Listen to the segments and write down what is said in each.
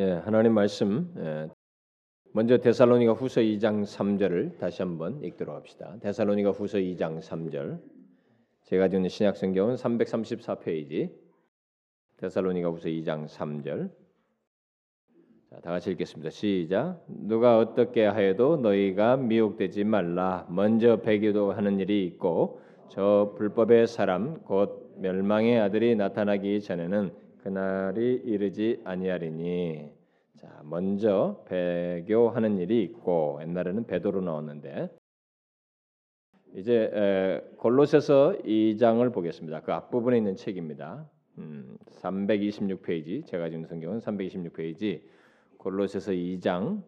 예, 하나님 말씀 예, 먼저 데살로니가 후서 2장 3절을 다시 한번 읽도록 합시다. 데살로니가 후서 2장 3절. 제가 있는 신약 성경은 334페이지. 데살로니가 후서 2장 3절. 자, 다 같이 읽겠습니다. 시작. 누가 어떻게 하여도 너희가 미혹되지 말라. 먼저 배기도 하는 일이 있고 저 불법의 사람 곧 멸망의 아들이 나타나기 전에는 그날이 이르지 아니하리니. 자 먼저 배교하는 일이 있고 옛날에는 배도로 나왔는데. 이제 에, 골로새서 2장을 보겠습니다. 그 앞부분에 있는 책입니다. 음, 326페이지. 제가 지금 성경은 326페이지. 골로새서 2장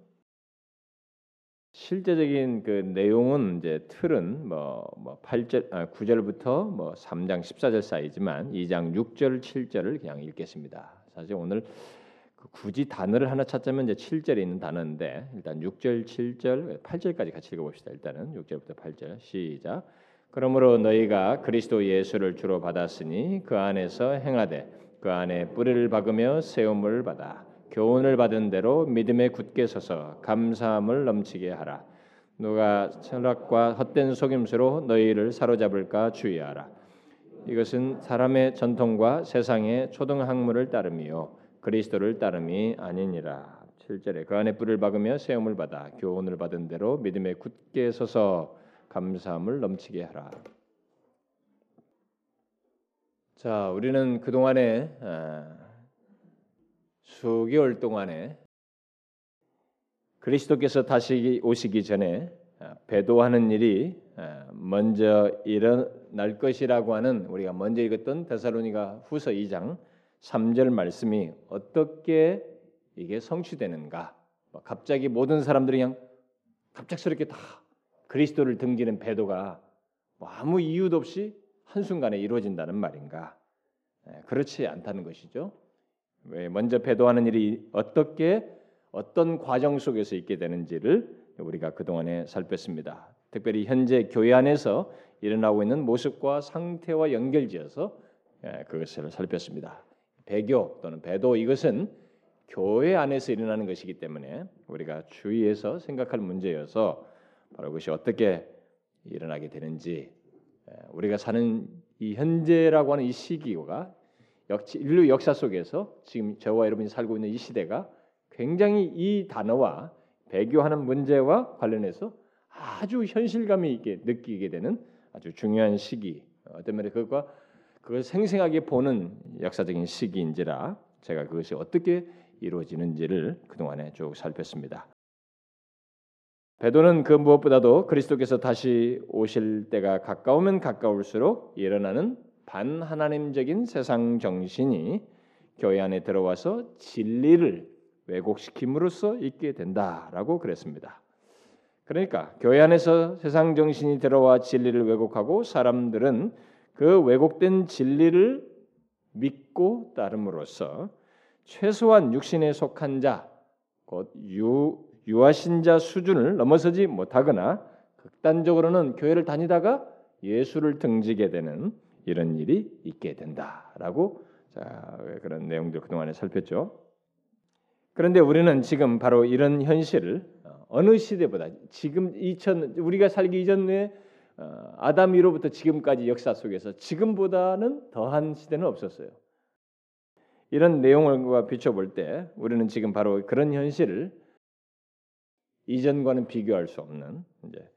실제적인 그 내용은 이제 틀은 뭐, 뭐 8절 아, 9절부터 뭐 3장 14절 사이지만 2장 6절 7절을 그냥 읽겠습니다. 사실 오늘 그 굳이 단어를 하나 찾자면 이제 7절에 있는 단어인데 일단 6절 7절 8절까지 같이 읽어 봅시다. 일단은 6절부터 8절 시작. 그러므로 너희가 그리스도 예수를 주로 받았으니 그 안에서 행하되 그 안에 뿌리를 박으며 세움을 받아 교훈을 받은 대로 믿음에 굳게 서서 감사함을 넘치게 하라. 누가 철학과 헛된 속임수로 너희를 사로잡을까 주의하라. 이것은 사람의 전통과 세상의 초등학문을 따름이요 그리스도를 따름이 아니니라. 7절에 그 안에 뿔을 박으며 세움을 받아 교훈을 받은 대로 믿음에 굳게 서서 감사함을 넘치게 하라. 자, 우리는 그 동안에 아, 수개월 동안에 그리스도께서 다시 오시기 전에 아, 배도하는 일이 아, 먼저 일어날 것이라고 하는 우리가 먼저 읽었던 데살로니가 후서 2장 3절 말씀이 어떻게 이게 성취되는가? 뭐 갑자기 모든 사람들이 그냥 갑작스럽게 다 그리스도를 등지는 배도가 뭐 아무 이유도 없이 한순간에 이루어진다는 말인가? 예, 그렇지 않다는 것이죠. 왜 먼저 배도하는 일이 어떻게 어떤 과정 속에서 있게 되는지를 우리가 그 동안에 살폈습니다. 특별히 현재 교회 안에서 일어나고 있는 모습과 상태와 연결지어서 예, 그것을 살폈습니다. 배교 또는 배도 이것은 교회 안에서 일어나는 것이기 때문에 우리가 주의해서 생각할 문제여서 바로 그것이 어떻게 일어나게 되는지 예, 우리가 사는 이 현재라고 하는 이 시기가 인류 역사 속에서 지금 저와 여러분이 살고 있는 이 시대가 굉장히 이 단어와 배교하는 문제와 관련해서 아주 현실감이 있게 느끼게 되는 아주 중요한 시기. 어떤 면에 그것과 그걸 생생하게 보는 역사적인 시기인지라 제가 그것이 어떻게 이루어지는지를 그동안에 쭉 살폈습니다. 배도는 그 무엇보다도 그리스도께서 다시 오실 때가 가까우면 가까울수록 일어나는 반하나님적인 세상 정신이 교회 안에 들어와서 진리를 왜곡시킴으로써 있게 된다라고 그랬습니다. 그러니까 교회 안에서 세상 정신이 들어와 진리를 왜곡하고 사람들은 그 왜곡된 진리를 믿고 따름으로써 최소한 육신에 속한 자, 곧 유, 유아신 자 수준을 넘어서지 못하거나 극단적으로는 교회를 다니다가 예수를 등지게 되는 이런 일이 있게 된다라고 자, 그런 내용들 그동안에 살폈죠. 그런데 우리는 지금 바로 이런 현실을 어, 어느 시대보다 지금 2000 우리가 살기 이전에 어, 아담 이로부터 지금까지 역사 속에서 지금보다는 더한 시대는 없었어요. 이런 내용을 비춰볼 때 우리는 지금 바로 그런 현실을 이전과는 비교할 수 없는 이제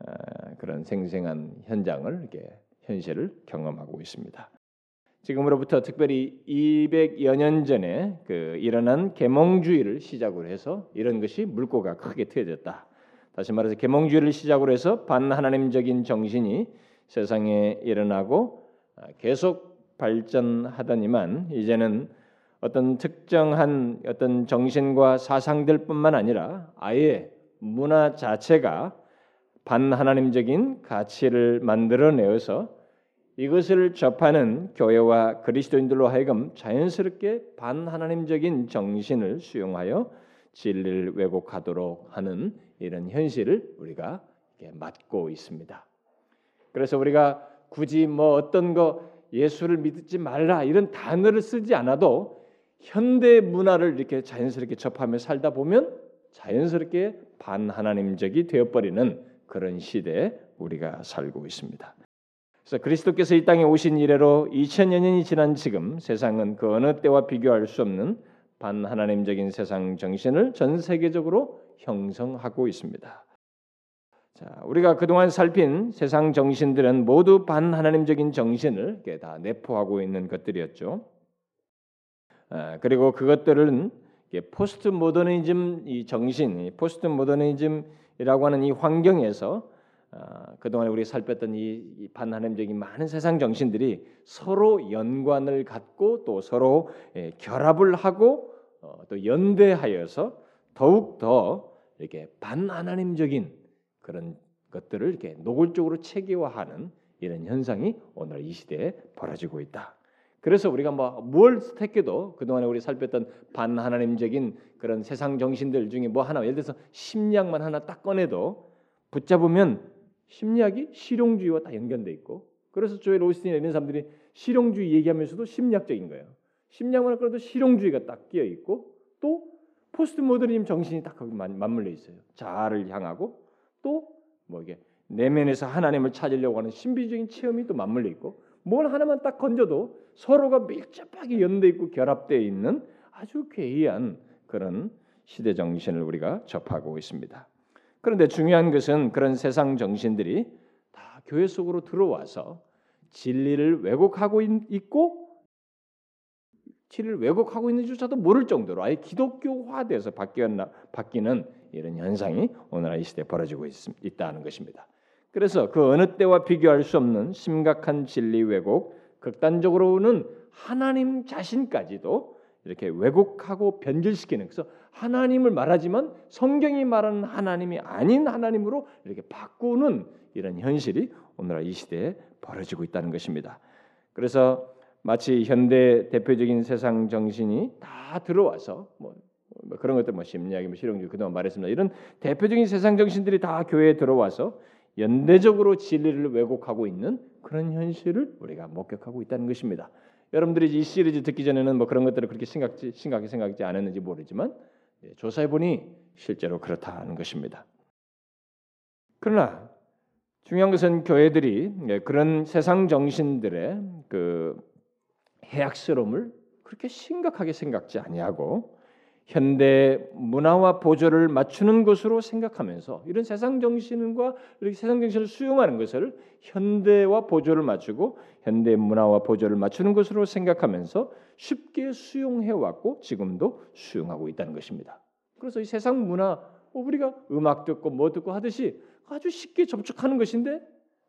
어, 그런 생생한 현장을 이렇게 현실을 경험하고 있습니다. 지금으로부터 특별히 200여 년 전에 그 일어난 계몽주의를 시작으로 해서 이런 것이 물꼬가 크게 트여졌다. 다시 말해서 계몽주의를 시작으로 해서 반하나님적인 정신이 세상에 일어나고 아, 계속 발전하더니만 이제는 어떤 특정한 어떤 정신과 사상들뿐만 아니라 아예 문화 자체가 반하나님적인 가치를 만들어내어서 이것을 접하는 교회와 그리스도인들로 하여금 자연스럽게 반하나님적인 정신을 수용하여 진리를 왜곡하도록 하는 이런 현실을 우리가 맞고 있습니다. 그래서 우리가 굳이 뭐 어떤 거 예수를 믿지 말라 이런 단어를 쓰지 않아도 현대 문화를 이렇게 자연스럽게 접하며 살다 보면 자연스럽게 반하나님적이 되어버리는 그런 시대에 우리가 살고 있습니다. 그래서 그리스도께서 이 땅에 오신 이래로 2000여 년이 지난 지금 세상은 그 어느 때와 비교할 수 없는 반하나님적인 세상 정신을 전 세계적으로 형성하고 있습니다. 자, 우리가 그동안 살핀 세상 정신들은 모두 반하나님적인 정신을 다 내포하고 있는 것들이었죠. 아, 그리고 그것들은 포스트 모더니즘 이 정신, 포스트 모더니즘이라고 하는 이 환경에서 아, 그동안 우리 살폈던 이, 반하나님적인 많은 세상 정신들이 서로 연관을 갖고 또 서로 예, 결합을 하고 어, 또 연대하여서 더욱 더 이렇게 반하나님적인 그런 것들을 이렇게 노골적으로 체계화하는 이런 현상이 오늘 이 시대에 벌어지고 있다. 그래서 우리가 뭐뭘 택해도 그동안에 우리 살폈던 반하나님적인 그런 세상 정신들 중에 뭐 하나 예를 들어서 심리학만 하나 딱 꺼내도 붙잡으면 심리학이 실용주의와 딱 연결돼 있고 그래서 조엘 오스틴 이런 사람들이 실용주의 얘기하면서도 심리학적인 거예요. 심리학만 끌어도 실용주의가 딱 끼어 있고 또 포스트 모더니즘 정신이 딱 거기 맞물려 있어요. 자아를 향하고 또 뭐 이게 내면에서 하나님을 찾으려고 하는 신비적인 체험이 또 맞물려 있고 뭘 하나만 딱 건져도 서로가 밀접하게 연대 있고 결합되어 있는 아주 괴이한 그런 시대 정신을 우리가 접하고 있습니다. 그런데 중요한 것은 그런 세상 정신들이 다 교회 속으로 들어와서 진리를 왜곡하고 있고 진리를 왜곡하고 있는지조차도 모를 정도로 아예 기독교화돼서 바뀌었나 바뀌는 이런 현상이 오늘날 이 시대에 벌어지고 있, 있다는 것입니다. 그래서 그 어느 때와 비교할 수 없는 심각한 진리 왜곡, 극단적으로는 하나님 자신까지도 이렇게 왜곡하고 변질시키는 그래서 하나님을 말하지만 성경이 말하는 하나님이 아닌 하나님으로 이렇게 바꾸는 이런 현실이 오늘날 이 시대에 벌어지고 있다는 것입니다. 그래서 마치 현대 대표적인 세상 정신이 다 들어와서 뭐, 뭐 그런 것들 뭐 심리학이 뭐 실용주의 그동안 말했습니다. 이런 대표적인 세상 정신들이 다 교회에 들어와서 연대적으로 진리를 왜곡하고 있는 그런 현실을 우리가 목격하고 있다는 것입니다. 여러분들이 이 시리즈 듣기 전에는 뭐 그런 것들을 그렇게 심각지, 심각하게 생각하지 않았는지 모르지만 예, 조사해 보니 실제로 그렇다는 것입니다. 그러나 중요한 것은 교회들이 예, 그런 세상 정신들의 그 해악스러움을 그렇게 심각하게 생각지 아니하고 현대 문화와 보조를 맞추는 것으로 생각하면서 이런 세상 정신과 이렇게 세상 정신을 수용하는 것을 현대와 보조를 맞추고 현대 문화와 보조를 맞추는 것으로 생각하면서 쉽게 수용해 왔고 지금도 수용하고 있다는 것입니다. 그래서 이 세상 문화 뭐 우리가 음악 듣고 뭐 듣고 하듯이 아주 쉽게 접촉하는 것인데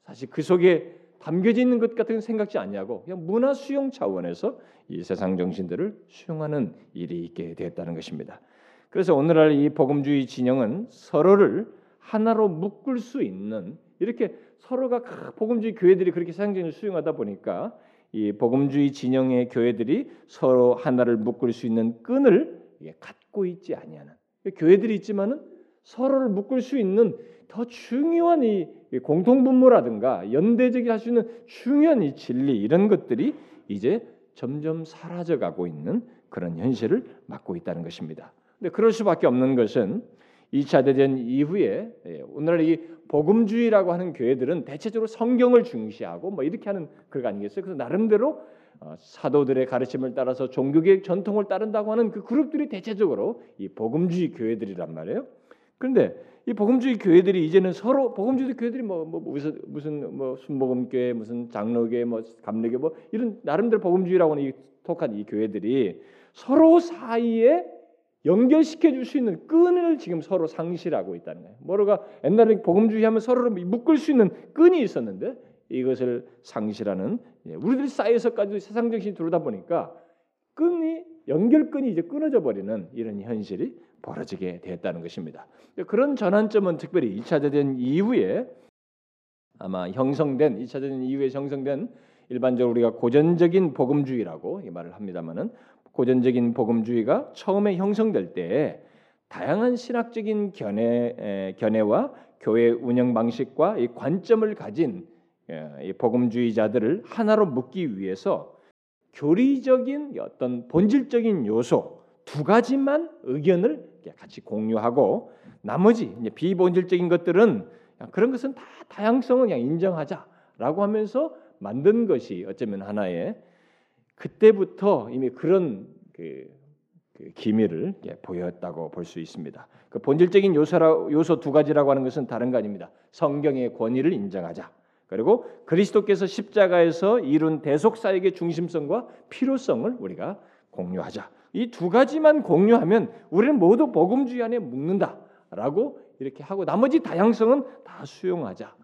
사실 그 속에 담겨져 있는 것 같은 생각지 않냐고 그냥 문화 수용 차원에서 이 세상 정신들을 수용하는 일이 있게 되었다는 것입니다. 그래서 오늘날 이 복음주의 진영은 서로를 하나로 묶을 수 있는 이렇게 서로가 복음주의 교회들이 그렇게 세상 정신을 수용하다 보니까 이 복음주의 진영의 교회들이 서로 하나를 묶을 수 있는 끈을 갖고 있지 아니하는 교회들이 있지만은 서로를 묶을 수 있는 더 중요한 이 공통분모라든가 연대적이 할수 있는 중요한 이 진리 이런 것들이 이제 점점 사라져가고 있는 그런 현실을 맞고 있다는 것입니다. 근데 그럴 수밖에 없는 것은 2차 대전 이후에 예, 오늘날 이 복음주의라고 하는 교회들은 대체적으로 성경을 중시하고 뭐 이렇게 하는 그거 아니겠어요? 그래서 나름대로 어, 사도들의 가르침을 따라서 종교개혁 전통을 따른다고 하는 그 그룹들이 대체적으로 이 복음주의 교회들이란 말이에요. 그런데 이 복음주의 교회들이 이제는 서로 복음주의 교회들이 뭐, 뭐 무슨 무슨 뭐 순복음교회 무슨 장로교회 뭐 감리교 뭐 이런 나름대로 복음주의라고 하는 이 독한 이 교회들이 서로 사이에 연결시켜 줄 수 있는 끈을 지금 서로 상실하고 있다는 거예요. 뭐로가 옛날에 복음주의 하면 서로를 묶을 수 있는 끈이 있었는데 이것을 상실하는 예, 우리들이 쌓여서까지 세상 정신이 들어다 보니까 끈이 연결끈이 이제 끊어져 버리는 이런 현실이 벌어지게 되었다는 것입니다. 그런 전환점은 특별히 2차 대전 이후에 아마 형성된 2차 대전 이후에 형성된 일반적으로 우리가 고전적인 복음주의라고 이 말을 합니다만은 고전적인 복음주의가 처음에 형성될 때 다양한 신학적인 견해 견해와 교회 운영 방식과 이 관점을 가진 예, 이 복음주의자들을 하나로 묶기 위해서 교리적인 어떤 본질적인 요소 두 가지만 의견을 같이 공유하고 나머지 비본질적인 것들은 그런 것은 다 다양성을 그냥 인정하자라고 하면서 만든 것이 어쩌면 하나의 그때부터 이미 그런 그, 그 기미를 보였다고 볼 수 있습니다. 그 본질적인 요소라, 요소 두 가지라고 하는 것은 다른 거 아닙니다. 성경의 권위를 인정하자. 그리고 그리스도께서 십자가에서 이룬 대속 사역의 중심성과 필요성을 우리가 공유하자. 이 두 가지만 공유하면 우리는 모두 복음주의 안에 묵는다라고 이렇게 하고 나머지 다양성은 다 수용하자.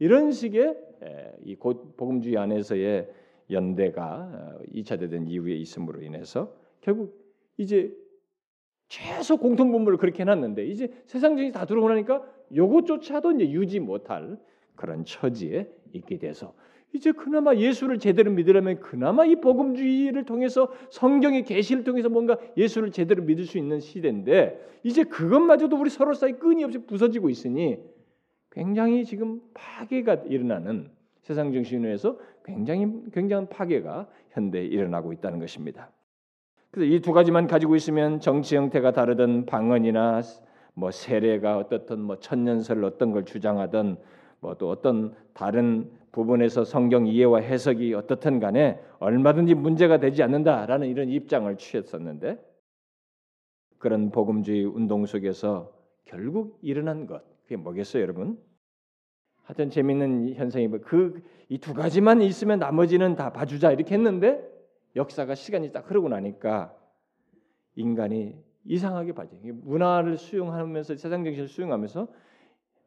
이런 식의 이 복음주의 안에서의 연대가 2차 어, 대전 이후에 있음으로 인해서 결국 이제 최소 공통 분모를 그렇게 해놨는데 이제 세상적인 다 들어오고 나니까 요것조차도 이제 유지 못할 그런 처지에 있게 돼서 이제 그나마 예수를 제대로 믿으려면 그나마 이 복음주의를 통해서 성경의 계시를 통해서 뭔가 예수를 제대로 믿을 수 있는 시대인데 이제 그것마저도 우리 서로 사이 끊임없이 부서지고 있으니 굉장히 지금 파괴가 일어나는 세상 정신에서 굉장히 굉장한 파괴가 현대에 일어나고 있다는 것입니다. 그래서 이 두 가지만 가지고 있으면 정치 형태가 다르든 방언이나 뭐 세례가 어떻든 뭐 천년설 어떤 걸 주장하든 뭐 또 어떤 다른 부분에서 성경 이해와 해석이 어떻든 간에 얼마든지 문제가 되지 않는다라는 이런 입장을 취했었는데 그런 복음주의 운동 속에서 결국 일어난 것 그게 뭐겠어요, 여러분? 하여튼 재밌는 현상이 뭐 그이 두 가지만 있으면 나머지는 다 봐주자 이렇게 했는데 역사가 시간이 딱 흐르고 나니까 인간이 이상하게 봐져. 문화를 수용하면서 세상 정신을 수용하면서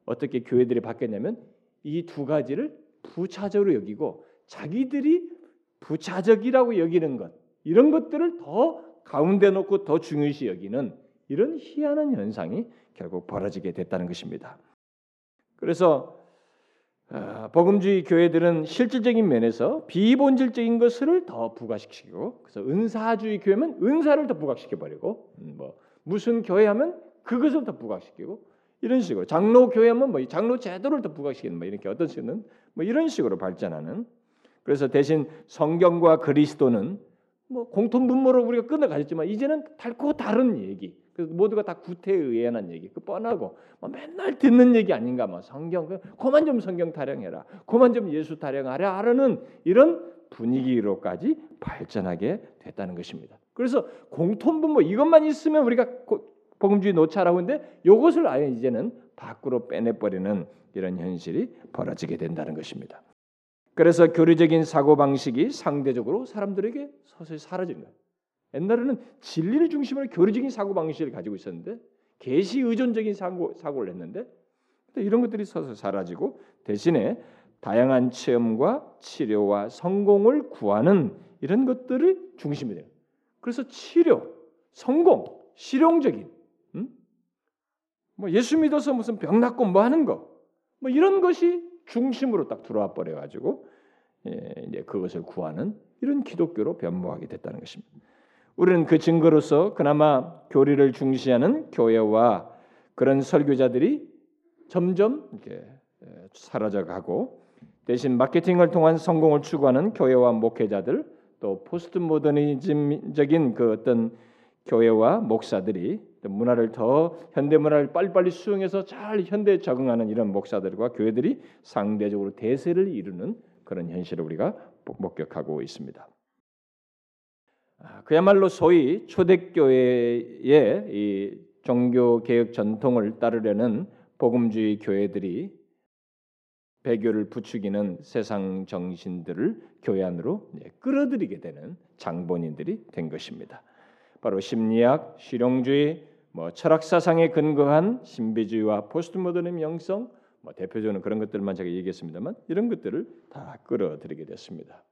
어떻게 교회들이 바뀌었냐면 이 두 가지를 부차적으로 여기고 자기들이 부차적이라고 여기는 것 이런 것들을 더 가운데 놓고 더 중요시 여기는 이런 희한한 현상이 결국 벌어지게 됐다는 것입니다. 그래서 어, 복음주의 교회들은 실질적인 면에서 비본질적인 것을 더 부각시키고 그래서 은사주의 교회면 은사를 더 부각시켜 버리고 음, 뭐 무슨 교회 하면 그것을 더 부각시키고 이런 식으로. 장로 교회하면 뭐 장로 제도를 더 부각시키는 뭐 이렇게 어떤 식은 뭐 이런 식으로 발전하는. 그래서 대신 성경과 그리스도는 뭐 공통 분모로 우리가 끊어 가졌지만 이제는 달고 다른 얘기. 그래서 모두가 다 구태에 의해한 얘기, 그 뻔하고 뭐 맨날 듣는 얘기 아닌가, 뭐 성경, 그 그만 좀 성경 타령해라, 그만 좀 예수 타령하라 하는 이런 분위기로까지 발전하게 됐다는 것입니다. 그래서 공통 분모 이것만 있으면 우리가 복음주의 놓자라고 하는데 이것을 아예 이제는 밖으로 빼내버리는 이런 현실이 벌어지게 된다는 것입니다. 그래서 교리적인 사고 방식이 상대적으로 사람들에게 서서히 사라지는 거예요. 옛날에는 진리를 중심으로 교리적인 사고 방식을 가지고 있었는데 계시 의존적인 사고 사고를 했는데 이런 것들이 서서 사라지고 대신에 다양한 체험과 치료와 성공을 구하는 이런 것들을 중심이 돼요. 그래서 치료, 성공, 실용적인, 음? 뭐 예수 믿어서 무슨 병 낫고 뭐 하는 거, 뭐 이런 것이 중심으로 딱 들어와 버려 가지고 예, 이제 그것을 구하는 이런 기독교로 변모하게 됐다는 것입니다. 우리는 그 증거로서 그나마 교리를 중시하는 교회와 그런 설교자들이 점점 이렇게 사라져가고 대신 마케팅을 통한 성공을 추구하는 교회와 목회자들 또 포스트 모더니즘적인 그 어떤 교회와 목사들이 문화를 더 현대 문화를 빨리빨리 수용해서 잘 현대에 적응하는 이런 목사들과 교회들이 상대적으로 대세를 이루는 그런 현실을 우리가 목격하고 있습니다. 아, 그야말로 소위 초대교회의 이 종교 개혁 전통을 따르려는 복음주의 교회들이 배교를 부추기는 세상 정신들을 교회 안으로 끌어들이게 되는 장본인들이 된 것입니다. 바로 심리학, 실용주의, 뭐 철학 사상에 근거한 신비주의와 포스트 모더니즘 영성, 뭐 대표적으로 그런 것들만 제가 얘기했습니다만 이런 것들을 다 끌어들이게 됐습니다.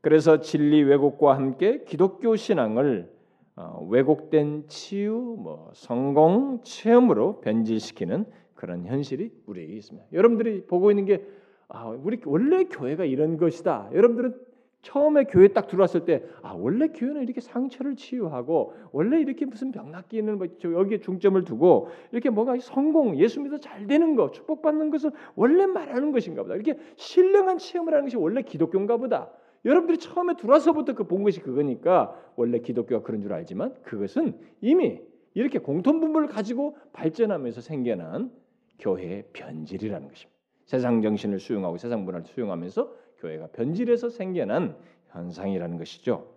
그래서 진리 왜곡과 함께 기독교 신앙을 어, 왜곡된 치유, 뭐 성공, 체험으로 변질시키는 그런 현실이 우리에게 있습니다. 여러분들이 보고 있는 게 아, 우리 원래 교회가 이런 것이다. 여러분들은 처음에 교회 딱 들어왔을 때, 아 원래 교회는 이렇게 상처를 치유하고 원래 이렇게 무슨 병 낫기는 뭐 여기에 중점을 두고 이렇게 뭐가 성공, 예수 믿어 잘 되는 거, 축복받는 것은 원래 말하는 것인가 보다. 이렇게 신령한 체험을 하는 것이 원래 기독교인가 보다. 여러분들이 처음에 들어와서부터 그 본 것이 그거니까 원래 기독교가 그런 줄 알지만 그것은 이미 이렇게 공통분모를 가지고 발전하면서 생겨난 교회의 변질이라는 것입니다. 세상 정신을 수용하고 세상 문화를 수용하면서 교회가 변질해서 생겨난 현상이라는 것이죠.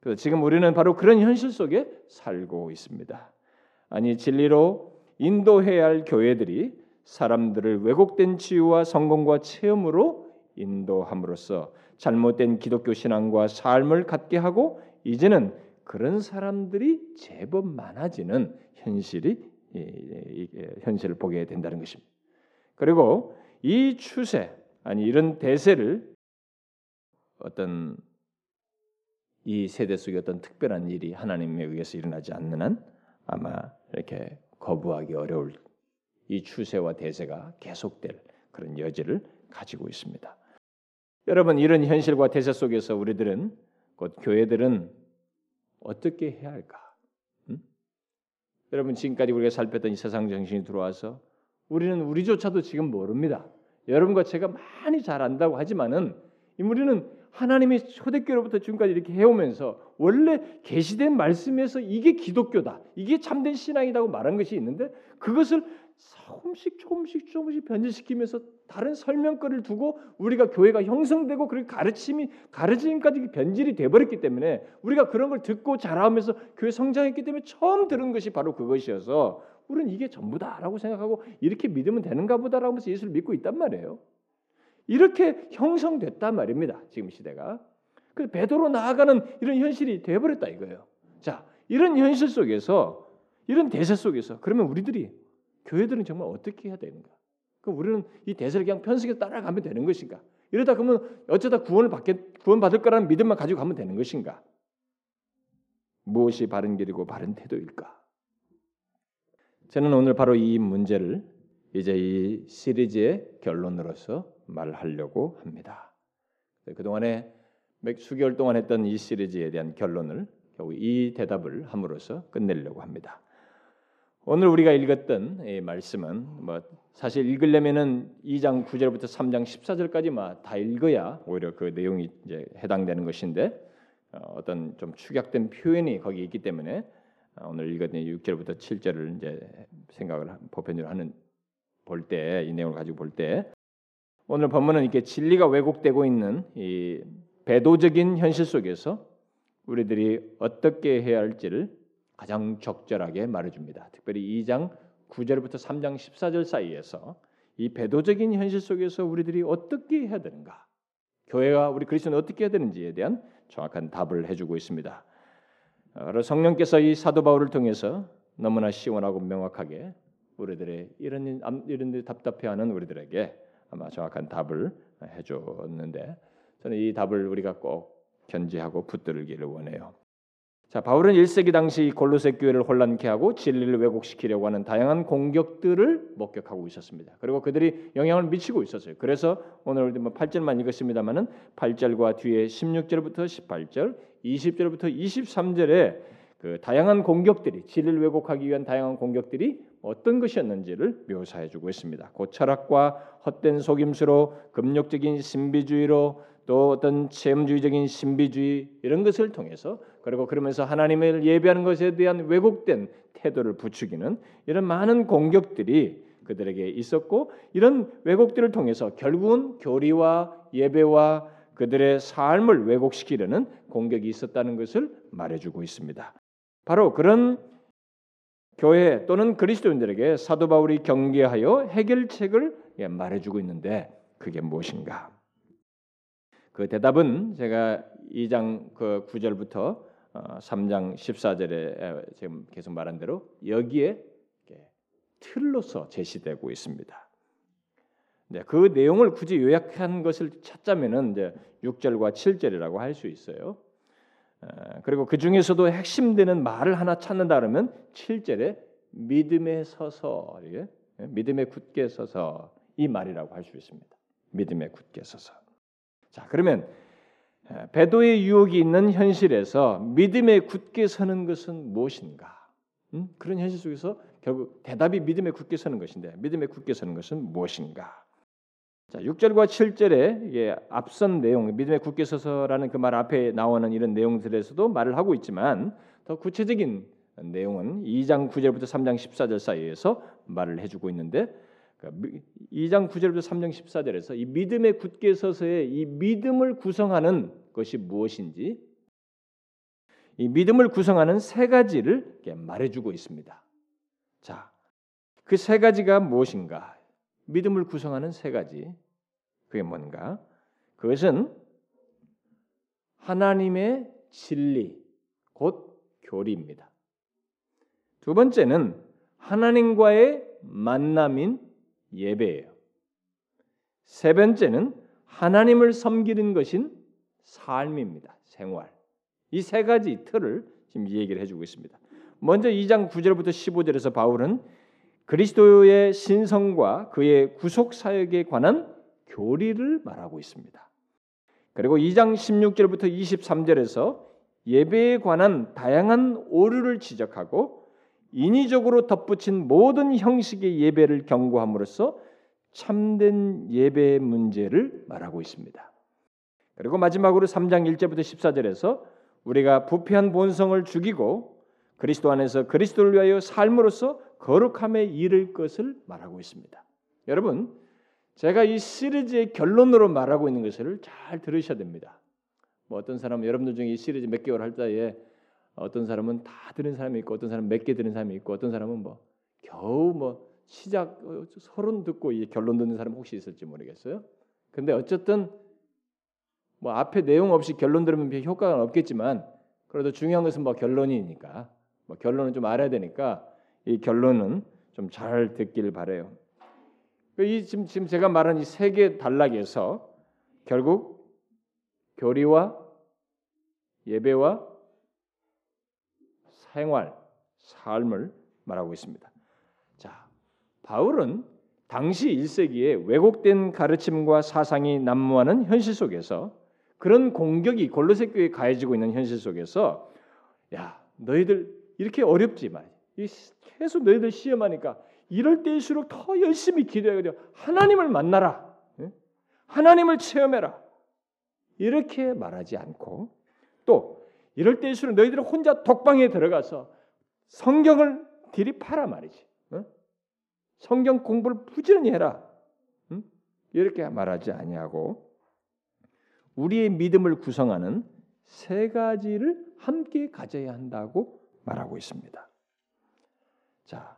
그래서 지금 우리는 바로 그런 현실 속에 살고 있습니다. 아니 진리로 인도해야 할 교회들이 사람들을 왜곡된 치유와 성공과 체험으로 인도함으로써 잘못된 기독교 신앙과 삶을 갖게 하고 이제는 그런 사람들이 제법 많아지는 현실이 현실을 보게 된다는 것입니다. 그리고 이 추세 아니 이런 대세를 어떤 이 세대 속에 어떤 특별한 일이 하나님에 의해서 일어나지 않는 한 아마 이렇게 거부하기 어려울 이 추세와 대세가 계속될 그런 여지를 가지고 있습니다. 여러분 이런 현실과 대세 속에서 우리들은 곧 교회들은 어떻게 해야 할까? 음? 여러분 지금까지 우리가 살폈던 이 세상 정신이 들어와서 우리는 우리조차도 지금 모릅니다. 여러분과 제가 많이 잘 안다고 하지만은 우리는 하나님의 초대교로부터 지금까지 이렇게 해오면서 원래 계시된 말씀에서 이게 기독교다, 이게 참된 신앙이라고 말한 것이 있는데 그것을 조금씩 조금씩 조금씩 변질시키면서 다른 설명거리를 두고 우리가 교회가 형성되고 그렇게 가르침이 가르침까지 변질이 돼버렸기 때문에 우리가 그런 걸 듣고 자라면서 교회 성장했기 때문에 처음 들은 것이 바로 그것이어서 우리는 이게 전부다라고 생각하고 이렇게 믿으면 되는가 보다라고 하면서 예수를 믿고 있단 말이에요. 이렇게 형성됐단 말입니다. 지금 시대가. 그 배도로 나아가는 이런 현실이 돼버렸다 이거예요. 자, 이런 현실 속에서 이런 대세 속에서 그러면 우리들이 교회들은 정말 어떻게 해야 되는가? 그럼 우리는 이 대세를 그냥 편승해서 따라가면 되는 것인가? 이러다 그러면 어쩌다 구원을 받게 구원 받을 거라는 믿음만 가지고 가면 되는 것인가? 무엇이 바른 길이고 바른 태도일까? 저는 오늘 바로 이 문제를 이제 이 시리즈의 결론으로서 말하려고 합니다. 그동안에 몇 수개월 동안 했던 이 시리즈에 대한 결론을 결국 이 대답을 함으로써 끝내려고 합니다. 오늘 우리가 읽었던 이 말씀은 뭐 사실 읽으려면은 2장 9절부터 3장 14절까지만 다 읽어야 오히려 그 내용이 이제 해당되는 것인데 어, 어떤 좀 축약된 표현이 거기 있기 때문에 어, 오늘 읽었던 6절부터 7절을 이제 생각을 보편적으로 하는 볼 때 이 내용을 가지고 볼 때 오늘 본문은 이렇게 진리가 왜곡되고 있는 이 배도적인 현실 속에서 우리들이 어떻게 해야 할지를 가장 적절하게 말해줍니다. 특별히 2장 9절부터 3장 14절 사이에서 이 배도적인 현실 속에서 우리들이 어떻게 해야 되는가, 교회가 우리 그리스도는 어떻게 해야 되는지에 대한 정확한 답을 해주고 있습니다. 성령께서 이 사도 바울을 통해서 너무나 시원하고 명확하게 우리들의 이런 이런 답답해하는 우리들에게 아마 정확한 답을 해줬는데 저는 이 답을 우리가 꼭 견지하고 붙들기를 원해요. 자, 바울은 1세기 당시 골로새 교회를 혼란케 하고 진리를 왜곡시키려고 하는 다양한 공격들을 목격하고 있었습니다. 그리고 그들이 영향을 미치고 있었어요. 그래서 오늘 뭐 8절만 읽었습니다만은 8절과 뒤에 16절부터 18절, 20절부터 23절에 그 다양한 공격들이 진리를 왜곡하기 위한 다양한 공격들이 어떤 것이었는지를 묘사해 주고 있습니다. 곧 철학과 헛된 속임수로 금욕적인 신비주의로 또 어떤 체험주의적인 신비주의 이런 것을 통해서 그리고 그러면서 하나님을 예배하는 것에 대한 왜곡된 태도를 부추기는 이런 많은 공격들이 그들에게 있었고 이런 왜곡들을 통해서 결국은 교리와 예배와 그들의 삶을 왜곡시키려는 공격이 있었다는 것을 말해주고 있습니다. 바로 그런 교회 또는 그리스도인들에게 사도 바울이 경계하여 해결책을 예, 말해주고 있는데 그게 무엇인가? 그 대답은 제가 2장 그 9절부터 3장 어, 14절에 지금 계속 말한 대로 여기에 틀로서 제시되고 있습니다. 네, 그 내용을 굳이 요약한 것을 찾자면은 이제 6절과 7절이라고 할 수 있어요. 그리고 그 중에서도 핵심되는 말을 하나 찾는다 그러면 7절에 믿음에 서서 예? 믿음에 굳게 서서 이 말이라고 할 수 있습니다. 믿음에 굳게 서서. 자, 그러면 배도의 유혹이 있는 현실에서 믿음에 굳게 서는 것은 무엇인가? 음? 그런 현실 속에서 결국 대답이 믿음에 굳게 서는 것인데 믿음에 굳게 서는 것은 무엇인가? 자, 6절과 7절에 이게 앞선 내용, 믿음의 굳게 서서라는 그 말 앞에 나오는 이런 내용들에서도 말을 하고 있지만 더 구체적인 내용은 2장 9절부터 3장 14절 사이에서 말을 해주고 있는데 2장 9절부터 3장 14절에서 이 믿음의 굳게 서서의 이 믿음을 구성하는 것이 무엇인지 이 믿음을 구성하는 세 가지를 말해주고 있습니다. 자, 그 세 가지가 무엇인가? 믿음을 구성하는 세 가지. 그게 뭔가? 그것은 하나님의 진리, 곧 교리입니다. 두 번째는 하나님과의 만남인 예배예요. 세 번째는 하나님을 섬기는 것인 삶입니다. 생활. 이 세 가지 틀을 지금 얘기를 해주고 있습니다. 먼저 2장 9절부터 15절에서 바울은 그리스도의 신성과 그의 구속 사역에 관한 교리를 말하고 있습니다. 그리고 2장 16절부터 23절에서 예배에 관한 다양한 오류를 지적하고 인위적으로 덧붙인 모든 형식의 예배를 경고함으로써 참된 예배 문제를 말하고 있습니다. 그리고 마지막으로 3장 1절부터 14절에서 우리가 부패한 본성을 죽이고 그리스도 안에서 그리스도를 위하여 삶으로써 거룩함에 이를 것을 말하고 있습니다. 여러분, 제가 이 시리즈의 결론으로 말하고 있는 것을 잘 들으셔야 됩니다. 뭐 어떤 사람은 여러분들 중에 이 시리즈 몇 개월 할 때에 어떤 사람은 다 들은 사람이 있고 어떤 사람은 몇 개 들은 사람이 있고 어떤 사람은 뭐 겨우 뭐 시작 어, 서론 듣고 이 결론 듣는 사람 혹시 있을지 모르겠어요. 근데 어쨌든 뭐 앞에 내용 없이 결론 들으면 효과가 없겠지만 그래도 중요한 것은 뭐 결론이니까 뭐 결론은 좀 알아야 되니까 이 결론은 좀 잘 듣길 바래요. 이 지금 제가 말한 이 세 개 단락에서 결국 교리와 예배와 생활, 삶을 말하고 있습니다. 자, 바울은 당시 1세기에 왜곡된 가르침과 사상이 난무하는 현실 속에서 그런 공격이 골로새 교회에 가해지고 있는 현실 속에서 야, 너희들 이렇게 어렵지 만 계속 너희들 시험하니까 이럴 때일수록 더 열심히 기도해야 하나님을 만나라. 하나님을 체험해라. 이렇게 말하지 않고 또 이럴 때일수록 너희들은 혼자 독방에 들어가서 성경을 들이파라 말이지. 성경 공부를 부지런히 해라. 이렇게 말하지 아니하고 우리의 믿음을 구성하는 세 가지를 함께 가져야 한다고 말하고 있습니다. 자,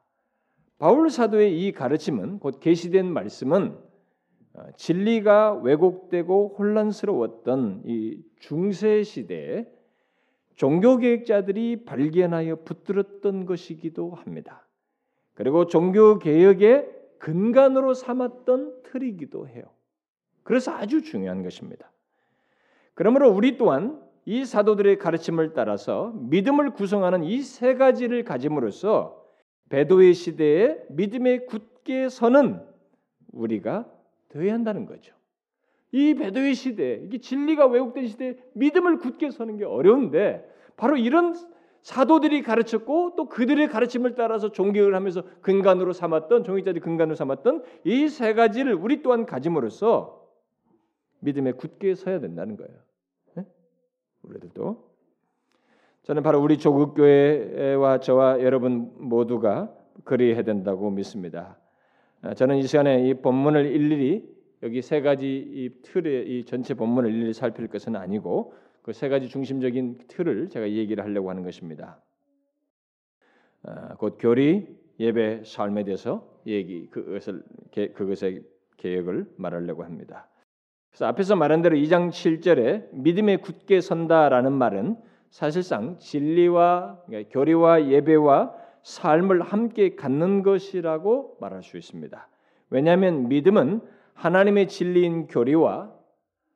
바울 사도의 이 가르침은 곧 계시된 말씀은 어, 진리가 왜곡되고 혼란스러웠던 이 중세 시대에 종교 개혁자들이 발견하여 붙들었던 것이기도 합니다. 그리고 종교 개혁의 근간으로 삼았던 틀이기도 해요. 그래서 아주 중요한 것입니다. 그러므로 우리 또한 이 사도들의 가르침을 따라서 믿음을 구성하는 이 세 가지를 가짐으로써 배도의 시대에 믿음에 굳게 서는 우리가 되어야 한다는 거죠. 이 배도의 시대, 이게 진리가 왜곡된 시대에 믿음을 굳게 서는 게 어려운데 바로 이런 사도들이 가르쳤고 또 그들의 가르침을 따라서 종교를 하면서 근간으로 삼았던 종교자들이 근간으로 삼았던 이 세 가지를 우리 또한 가짐으로써 믿음에 굳게 서야 된다는 거예요. 네? 우리들도 저는 바로 우리 조국 교회와 저와 여러분 모두가 그리해야 된다고 믿습니다. 저는 이 시간에 이 본문을 일일이 여기 세 가지 이 틀의 이 전체 본문을 일일이 살필 것은 아니고 그 세 가지 중심적인 틀을 제가 얘기를 하려고 하는 것입니다. 아, 곧 교리, 예배, 삶에 대해서 얘기 그것을 그것의 개혁을 말하려고 합니다. 그래서 앞에서 말한 대로 2장 7절에 믿음에 굳게 선다라는 말은 사실상 진리와 그러니까 교리와 예배와 삶을 함께 갖는 것이라고 말할 수 있습니다. 왜냐하면 믿음은 하나님의 진리인 교리와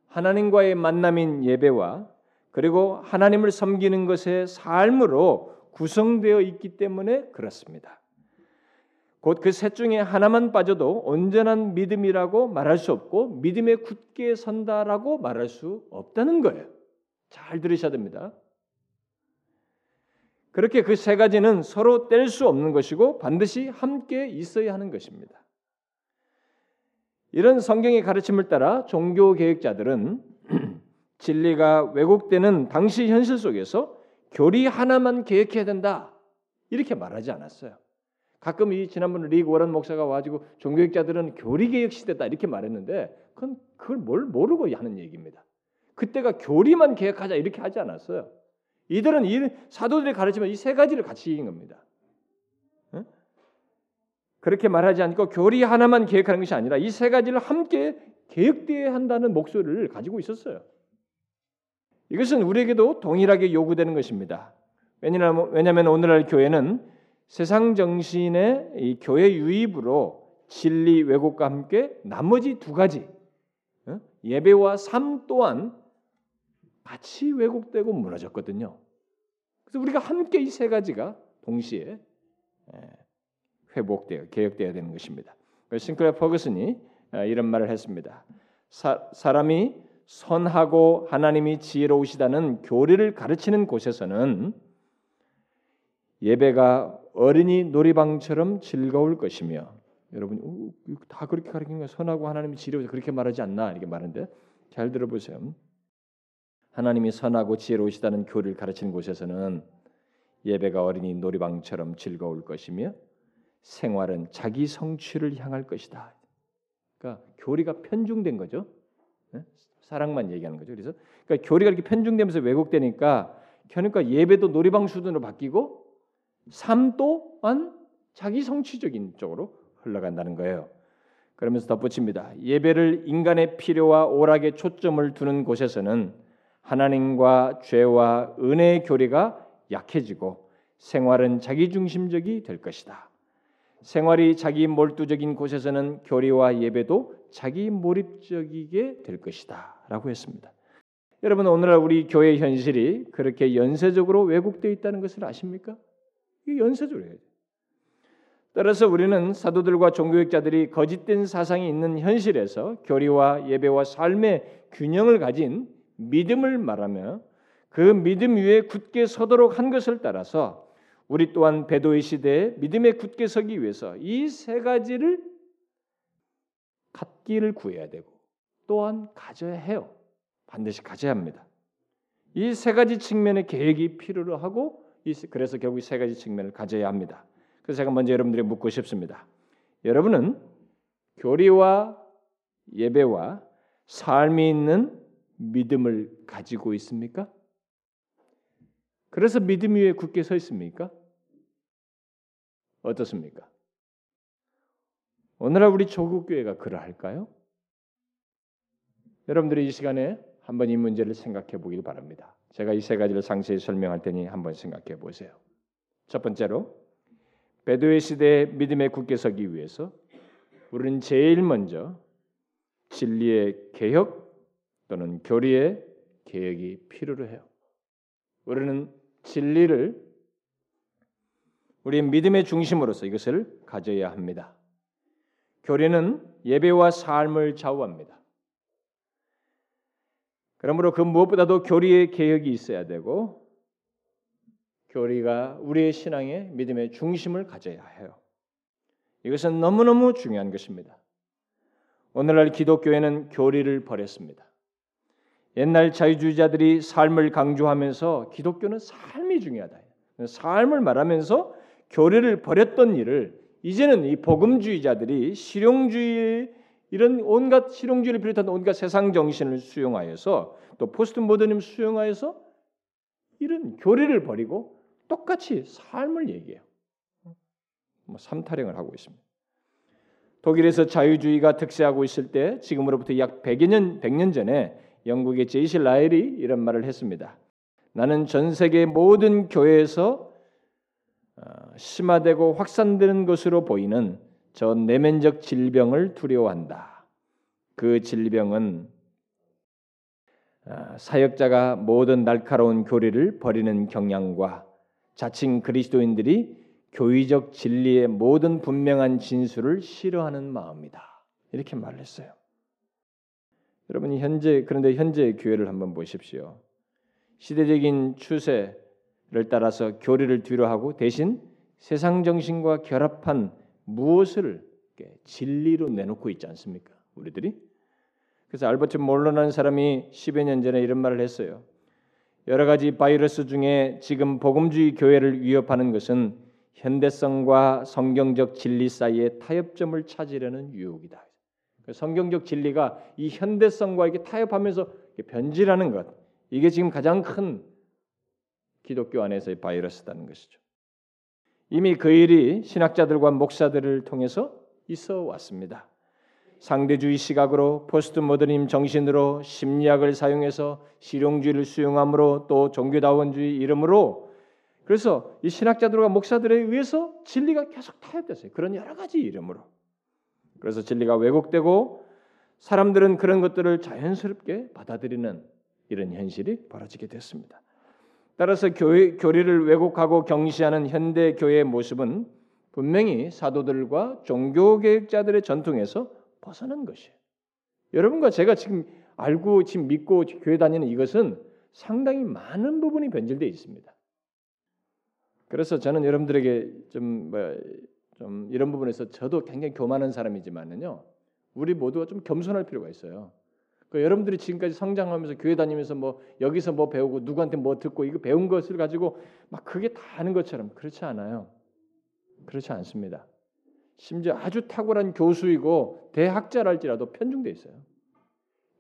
하나님과의 만남인 예배와 그리고 하나님을 섬기는 것의 삶으로 구성되어 있기 때문에 그렇습니다. 곧 그 셋 중에 하나만 빠져도 온전한 믿음이라고 말할 수 없고 믿음에 굳게 선다라고 말할 수 없다는 거예요. 잘 들으셔야 됩니다. 그렇게 그 세 가지는 서로 뗄 수 없는 것이고 반드시 함께 있어야 하는 것입니다. 이런 성경의 가르침을 따라 종교 개혁자들은 진리가 왜곡되는 당시 현실 속에서 교리 하나만 개혁해야 된다 이렇게 말하지 않았어요. 가끔 이 지난번 리그 워런 목사가 와가지고 종교학자들은 교리 개혁 시대다 이렇게 말했는데 그건 그걸 뭘 모르고 하는 얘기입니다. 그때가 교리만 개혁하자 이렇게 하지 않았어요. 이들은 이 사도들이 가르치면 이 세 가지를 같이 얘기한 겁니다. 응? 그렇게 말하지 않고 교리 하나만 개혁하는 것이 아니라 이 세 가지를 함께 개혁되어야 한다는 목소리를 가지고 있었어요. 이것은 우리에게도 동일하게 요구되는 것입니다. 왜냐하면 오늘날 교회는 세상 정신의 이 교회 유입으로 진리 왜곡과 함께 나머지 두 가지 예배와 삶 또한 같이 왜곡되고 무너졌거든요. 그래서 우리가 함께 이 세 가지가 동시에 회복되어 개혁되어야 되는 것입니다. 싱클레 퍼거슨이 이런 말을 했습니다. 사, 사람이 선하고 하나님이 지혜로우시다는 교리를 가르치는 곳에서는 예배가 어린이 놀이방처럼 즐거울 것이며 여러분 어, 다 그렇게 가르치는 거 선하고 하나님이 지혜로우시 그렇게 말하지 않나 이렇게 말하는데 잘 들어보세요. 하나님이 선하고 지혜로우시다는 교리를 가르치는 곳에서는 예배가 어린이 놀이방처럼 즐거울 것이며 생활은 자기 성취를 향할 것이다. 그러니까 교리가 편중된 거죠. 네? 사랑만 얘기하는 거죠. 그래서 그러니까 교리가 이렇게 편중되면서 왜곡되니까 그러니까 예배도 놀이방 수준으로 바뀌고 삶 또한 자기 성취적인 쪽으로 흘러간다는 거예요. 그러면서 덧붙입니다. 예배를 인간의 필요와 오락에 초점을 두는 곳에서는 하나님과 죄와 은혜의 교리가 약해지고 생활은 자기중심적이 될 것이다. 생활이 자기 몰두적인 곳에서는 교리와 예배도 자기 몰입적이게 될 것이다라고 했습니다. 여러분 오늘날 우리 교회 현실이 그렇게 연쇄적으로 왜곡되어 있다는 것을 아십니까? 이 연쇄적으로 해야 돼. 따라서 우리는 사도들과 종교학자들이 거짓된 사상이 있는 현실에서 교리와 예배와 삶의 균형을 가진 믿음을 말하며 그 믿음 위에 굳게 서도록 한 것을 따라서 우리 또한 배도의 시대에 믿음에 굳게 서기 위해서 이 세 가지를 갖기를 구해야 되고 또한 가져야 해요. 반드시 가져야 합니다. 이 세 가지 측면의 계획이 필요로 하고 그래서 결국 세 가지 측면을 가져야 합니다. 그래서 제가 먼저 여러분들에게 묻고 싶습니다. 여러분은 교리와 예배와 삶이 있는 믿음을 가지고 있습니까? 그래서 믿음 위에 굳게 서 있습니까? 어떻습니까? 오늘날 우리 조국 교회가 그러할까요? 여러분들이 이 시간에 한번 이 문제를 생각해 보길 바랍니다. 제가 이 세 가지를 상세히 설명할 테니 한번 생각해 보세요. 첫 번째로 베드웨 시대의 믿음에 굳게 서기 위해서 우리는 제일 먼저 진리의 개혁 또는 교리의 개혁이 필요로 해요. 우리는 진리를 우리의 믿음의 중심으로서 이것을 가져야 합니다. 교리는 예배와 삶을 좌우합니다. 그러므로 그 무엇보다도 교리의 개혁이 있어야 되고 교리가 우리의 신앙의 믿음의 중심을 가져야 해요. 이것은 너무너무 중요한 것입니다. 오늘날 기독교회는 교리를 버렸습니다. 옛날 자유주의자들이 삶을 강조하면서 기독교는 삶이 중요하다. 삶을 말하면서 교리를 버렸던 일을 이제는 이 복음주의자들이 실용주의 이런 온갖 실용주의를 비롯한 온갖 세상 정신을 수용하여서 또 포스트 모더니즘 수용하여서 이런 교리를 버리고 똑같이 삶을 얘기해요. 뭐 삼타령을 하고 있습니다. 독일에서 자유주의가 득세하고 있을 때 지금으로부터 약 100여 년 100년 전에 영국의 제이시 라일이 이런 말을 했습니다. 나는 전 세계 모든 교회에서 어, 심화되고 확산되는 것으로 보이는 저 내면적 질병을 두려워한다. 그 질병은 어, 사역자가 모든 날카로운 교리를 버리는 경향과 자칭 그리스도인들이 교의적 진리의 모든 분명한 진술을 싫어하는 마음이다. 이렇게 말을 했어요. 여러분이 현재 그런데 현재 교회를 한번 보십시오. 시대적인 추세를 따라서 교리를 뒤로하고 대신 세상 정신과 결합한 무엇을 진리로 내놓고 있지 않습니까? 우리들이. 그래서 알버트 몰러라는 사람이 10여 년 전에 이런 말을 했어요. 여러 가지 바이러스 중에 지금 복음주의 교회를 위협하는 것은 현대성과 성경적 진리 사이의 타협점을 찾으려는 유혹이다. 그 성경적 진리가 이 현대성과 이게 타협하면서 변질하는 것 이게 지금 가장 큰 기독교 안에서의 바이러스다는 것이죠. 이미 그 일이 신학자들과 목사들을 통해서 있어 왔습니다. 상대주의 시각으로 포스트 모더님 정신으로 심리학을 사용해서 실용주의를 수용함으로 또 종교다원주의 이름으로 그래서 이 신학자들과 목사들에 의해서 진리가 계속 타협됐어요. 그런 여러 가지 이름으로. 그래서 진리가 왜곡되고 사람들은 그런 것들을 자연스럽게 받아들이는 이런 현실이 벌어지게 됐습니다. 따라서 교회, 교리를 왜곡하고 경시하는 현대 교회의 모습은 분명히 사도들과 종교 계획자들의 전통에서 벗어난 것이에요. 여러분과 제가 지금 알고 지금 믿고 교회 다니는 이것은 상당히 많은 부분이 변질되어 있습니다. 그래서 저는 여러분들에게 좀, 뭐, 좀 이런 부분에서 저도 굉장히 교만한 사람이지만은요, 우리 모두가 좀 겸손할 필요가 있어요. 그 여러분들이 지금까지 성장하면서 교회 다니면서 뭐 여기서 뭐 배우고 누구한테 뭐 듣고 이거 배운 것을 가지고 막 그게 다 아는 것처럼 그렇지 않아요. 그렇지 않습니다. 심지어 아주 탁월한 교수이고 대학자랄지라도 편중돼 있어요.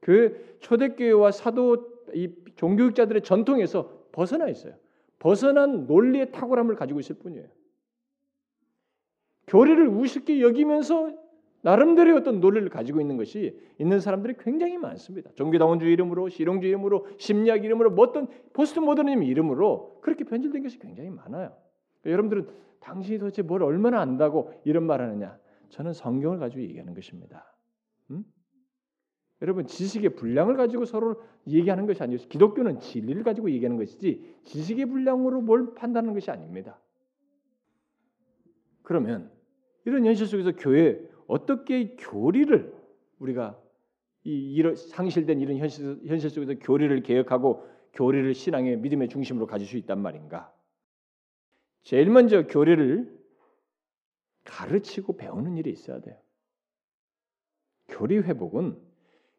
그 초대교회와 사도 이 종교육자들의 전통에서 벗어나 있어요. 벗어난 논리의 탁월함을 가지고 있을 뿐이에요. 교리를 우습게 여기면서 나름대로의 어떤 논리를 가지고 있는 것이 있는 사람들이 굉장히 많습니다. 종교다원주의 이름으로, 실용주의 이름으로, 심리학 이름으로, 뭐 어떤 포스트 모더니즘 이름으로 그렇게 변질된 것이 굉장히 많아요. 여러분들은 당신이 도대체 뭘 얼마나 안다고 이런 말하느냐? 저는 성경을 가지고 얘기하는 것입니다. 음? 여러분 지식의 분량을 가지고 서로 얘기하는 것이 아니고 기독교는 진리를 가지고 얘기하는 것이지 지식의 분량으로 뭘 판단하는 것이 아닙니다. 그러면 이런 현실 속에서 교회 어떻게 교리를 우리가 이 이런 상실된 이런 현실, 현실 속에서 교리를 개혁하고 교리를 신앙의 믿음의 중심으로 가질 수 있단 말인가? 제일 먼저 교리를 가르치고 배우는 일이 있어야 돼요. 교리 회복은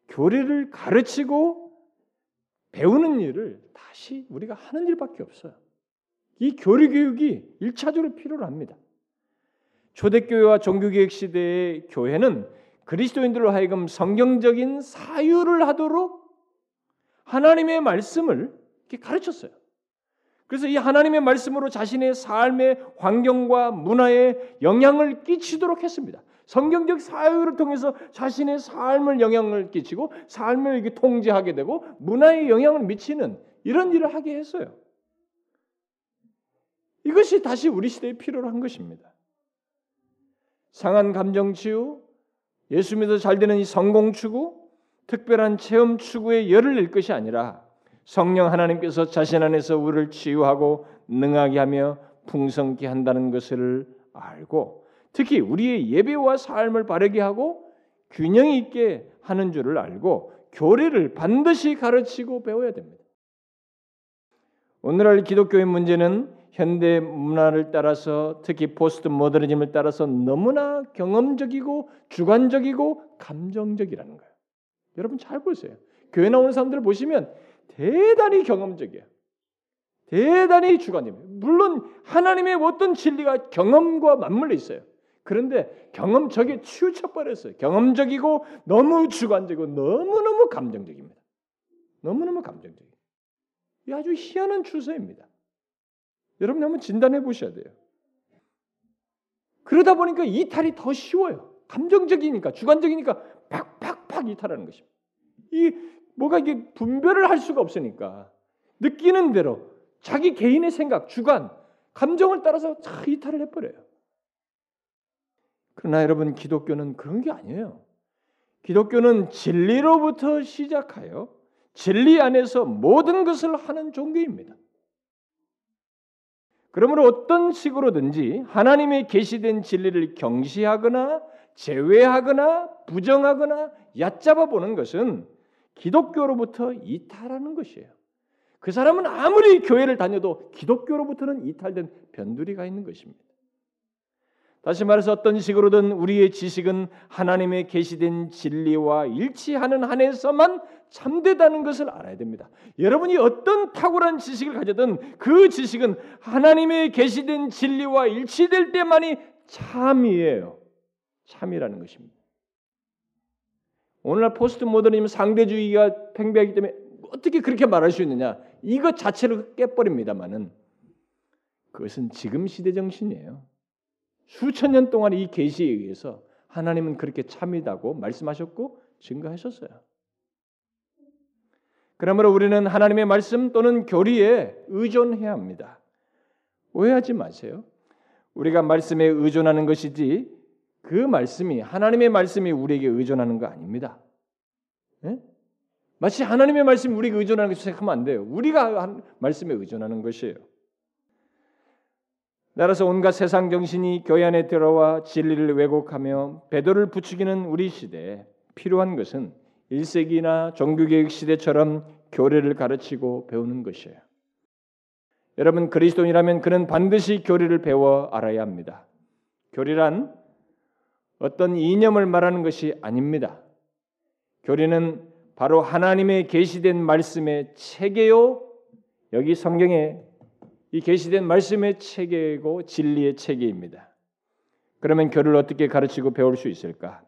교리를 가르치고 배우는 일을 다시 우리가 하는 일밖에 없어요. 이 교리 교육이 일차적으로 필요로 합니다. 초대교회와 종교개혁 시대의 교회는 그리스도인들로 하여금 성경적인 사유를 하도록 하나님의 말씀을 가르쳤어요. 그래서 이 하나님의 말씀으로 자신의 삶의 환경과 문화에 영향을 끼치도록 했습니다. 성경적 사유를 통해서 자신의 삶을 영향을 끼치고 삶을 이게 통제하게 되고 문화에 영향을 미치는 이런 일을 하게 했어요. 이것이 다시 우리 시대에 필요로 한 것입니다. 상한 감정 치유, 예수 믿어 잘 되는 이 성공 추구, 특별한 체험 추구에 열을 낼 것이 아니라 성령 하나님께서 자신 안에서 우리를 치유하고 능하게 하며 풍성케 한다는 것을 알고 특히 우리의 예배와 삶을 바르게 하고 균형 있게 하는 줄을 알고 교리를 반드시 가르치고 배워야 됩니다. 오늘날 기독교의 문제는 현대 문화를 따라서 특히 포스트 모더니즘을 따라서 너무나 경험적이고 주관적이고 감정적이라는 거예요. 여러분 잘 보세요. 교회 나오는 사람들을 보시면 대단히 경험적이에요. 대단히 주관적이에요. 물론 하나님의 어떤 진리가 경험과 맞물려 있어요. 그런데 경험적에 치우쳐 버렸어요. 경험적이고 너무 주관적이고 너무너무 감정적입니다. 너무너무 감정적이에요. 이 아주 희한한 추세입니다. 여러분 한번 진단해 보셔야 돼요. 그러다 보니까 이탈이 더 쉬워요. 감정적이니까 주관적이니까 팍팍팍 이탈하는 것입니다. 이 뭐가 이게 분별을 할 수가 없으니까 느끼는 대로 자기 개인의 생각, 주관, 감정을 따라서 다 이탈을 해버려요. 그러나 여러분 기독교는 그런 게 아니에요. 기독교는 진리로부터 시작하여 진리 안에서 모든 것을 하는 종교입니다. 그러므로 어떤 식으로든지 하나님의 계시된 진리를 경시하거나 제외하거나 부정하거나 얕잡아 보는 것은 기독교로부터 이탈하는 것이에요. 그 사람은 아무리 교회를 다녀도 기독교로부터는 이탈된 변두리가 있는 것입니다. 다시 말해서 어떤 식으로든 우리의 지식은 하나님의 계시된 진리와 일치하는 한에서만 참되다는 것을 알아야 됩니다. 여러분이 어떤 탁월한 지식을 가져든 그 지식은 하나님의 계시된 진리와 일치될 때만이 참이에요. 참이라는 것입니다. 오늘날 포스트 모더니즘 상대주의가 팽배하기 때문에 어떻게 그렇게 말할 수 있느냐? 이것 자체를 깨버립니다만은 그것은 지금 시대 정신이에요. 수천 년 동안 이 계시에 의해서 하나님은 그렇게 참이다고 말씀하셨고 증거하셨어요. 그러므로 우리는 하나님의 말씀 또는 교리에 의존해야 합니다. 오해하지 마세요. 우리가 말씀에 의존하는 것이지 그 말씀이 하나님의 말씀이 우리에게 의존하는 거 아닙니다. 네? 마치 하나님의 말씀이 우리에게 의존하는 것이 생각하면 안 돼요. 우리가 말씀에 의존하는 것이에요. 따라서 온갖 세상 정신이 교회 안에 들어와 진리를 왜곡하며 배도를 부추기는 우리 시대에 필요한 것은 1세기나 종교개혁 시대처럼 교리를 가르치고 배우는 것이에요. 여러분 그리스도인이라면 그는 반드시 교리를 배워 알아야 합니다. 교리란 어떤 이념을 말하는 것이 아닙니다. 교리는 바로 하나님의 계시된 말씀의 체계요. 여기 성경에 이 계시된 말씀의 체계고 진리의 체계입니다. 그러면 교를 어떻게 가르치고 배울 수 있을까?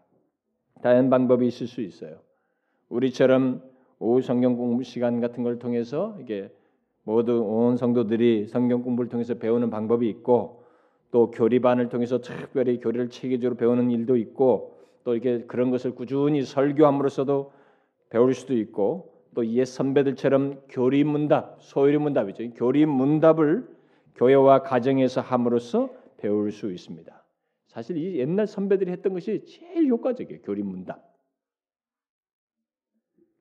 다양한 방법이 있을 수 있어요. 우리처럼 오후 성경 공부 시간 같은 걸 통해서 이게 모두 온 성도들이 성경 공부를 통해서 배우는 방법이 있고 또 교리반을 통해서 특별히 교리를 체계적으로 배우는 일도 있고 또 이렇게 그런 것을 꾸준히 설교함으로써도 배울 수도 있고 또 옛 선배들처럼 교리 문답, 소유리 문답이죠. 교리 문답을 교회와 가정에서 함으로써 배울 수 있습니다. 사실 이 옛날 선배들이 했던 것이 제일 효과적이에요. 교리 문답.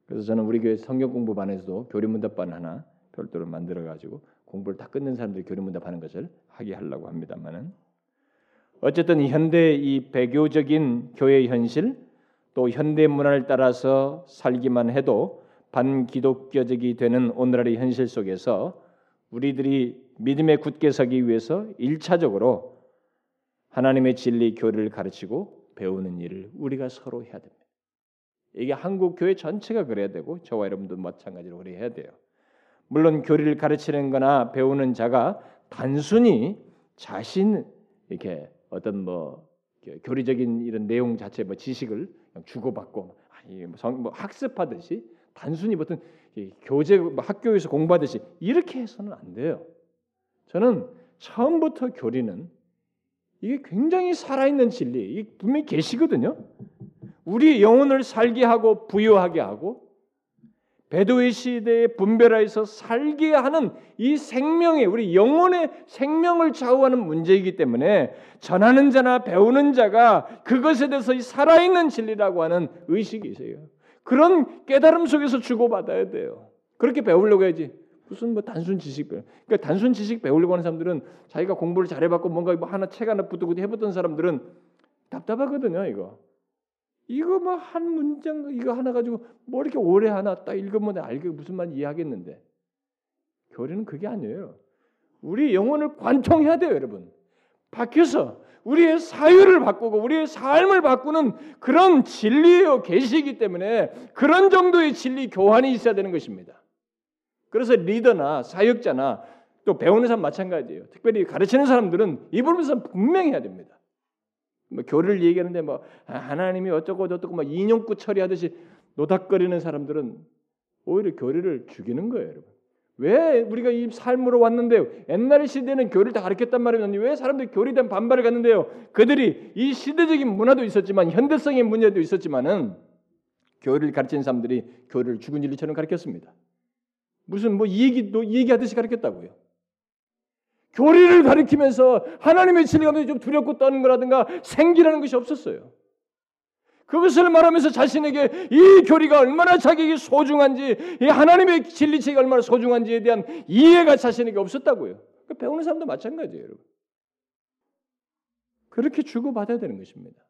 그래서 저는 우리 교회 성경 공부반에서도 교리 문답반 하나 별도로 만들어 가지고 공부를 다 끝낸 사람들이 교리 문답하는 것을 하게 하려고 합니다만은 어쨌든 현대 이 배교적인 교회 현실 또 현대 문화를 따라서 살기만 해도 반기독교적이 되는 오늘날의 현실 속에서 우리들이 믿음에 굳게 서기 위해서 일차적으로 하나님의 진리 교리를 가르치고 배우는 일을 우리가 서로 해야 됩니다. 이게 한국 교회 전체가 그래야 되고 저와 여러분도 마찬가지로 그래야 돼요. 물론 교리를 가르치는 거나 배우는 자가 단순히 자신 이렇게 어떤 뭐 교리적인 이런 내용 자체 뭐 지식을 주고받고 뭐, 뭐 학습하듯이 단순히 어떤 교재 뭐 학교에서 공부하듯이 이렇게 해서는 안 돼요. 저는 처음부터 교리는 이게 굉장히 살아있는 진리, 이게 분명히 계시거든요. 우리 영혼을 살게 하고 부여하게 하고 배도의 시대에 분별하여서 살게 하는 이 생명의 우리 영혼의 생명을 좌우하는 문제이기 때문에 전하는 자나 배우는 자가 그것에 대해서 살아있는 진리라고 하는 의식이 있어요. 그런 깨달음 속에서 주고받아야 돼요. 그렇게 배우려고 해야지. 무슨 뭐 단순 지식 배우. 그러니까 단순 지식 배우려고 하는 사람들은 자기가 공부를 잘해봤고 뭔가 뭐 하나 책 하나 붙들고 해봤던 사람들은 답답하거든요. 이거. 이거 뭐 한 문장 이거 하나 가지고 뭐 이렇게 오래 하나 딱 읽으면 알게 무슨 말 이해하겠는데 교리는 그게 아니에요. 우리 영혼을 관통해야 돼요, 여러분. 바뀌어서 우리의 사유를 바꾸고 우리의 삶을 바꾸는 그런 진리의 계시이기 때문에 그런 정도의 진리 교환이 있어야 되는 것입니다. 그래서 리더나 사역자나 또 배우는 사람 마찬가지예요. 특별히 가르치는 사람들은 이 부분에서 분명히 해야 됩니다. 뭐 교리를 얘기하는데 뭐 아, 하나님이 어쩌고 저쩌고 막 인용구 처리하듯이 노닥거리는 사람들은 오히려 교리를 죽이는 거예요, 여러분. 왜 우리가 이 삶으로 왔는데요? 옛날 시대는 교리를 다 가르쳤단 말이었는데 왜 사람들이 교리에 대한 반발을 갖는데요? 그들이 이 시대적인 문화도 있었지만 현대성의 문제도 있었지만은 교리를 가르치는 사람들이 교리를 죽은 진리처럼 가르쳤습니다. 무슨 뭐 이 얘기도 이 얘기하듯이 가르쳤다고요. 교리를 가르치면서 하나님의 진리가 좀 두렵고 떠는 거라든가 생기라는 것이 없었어요. 그것을 말하면서 자신에게 이 교리가 얼마나 자기에게 소중한지, 이 하나님의 진리체가 얼마나 소중한지에 대한 이해가 자신에게 없었다고요. 그 배우는 사람도 마찬가지예요, 여러분. 그렇게 주고받아야 되는 것입니다.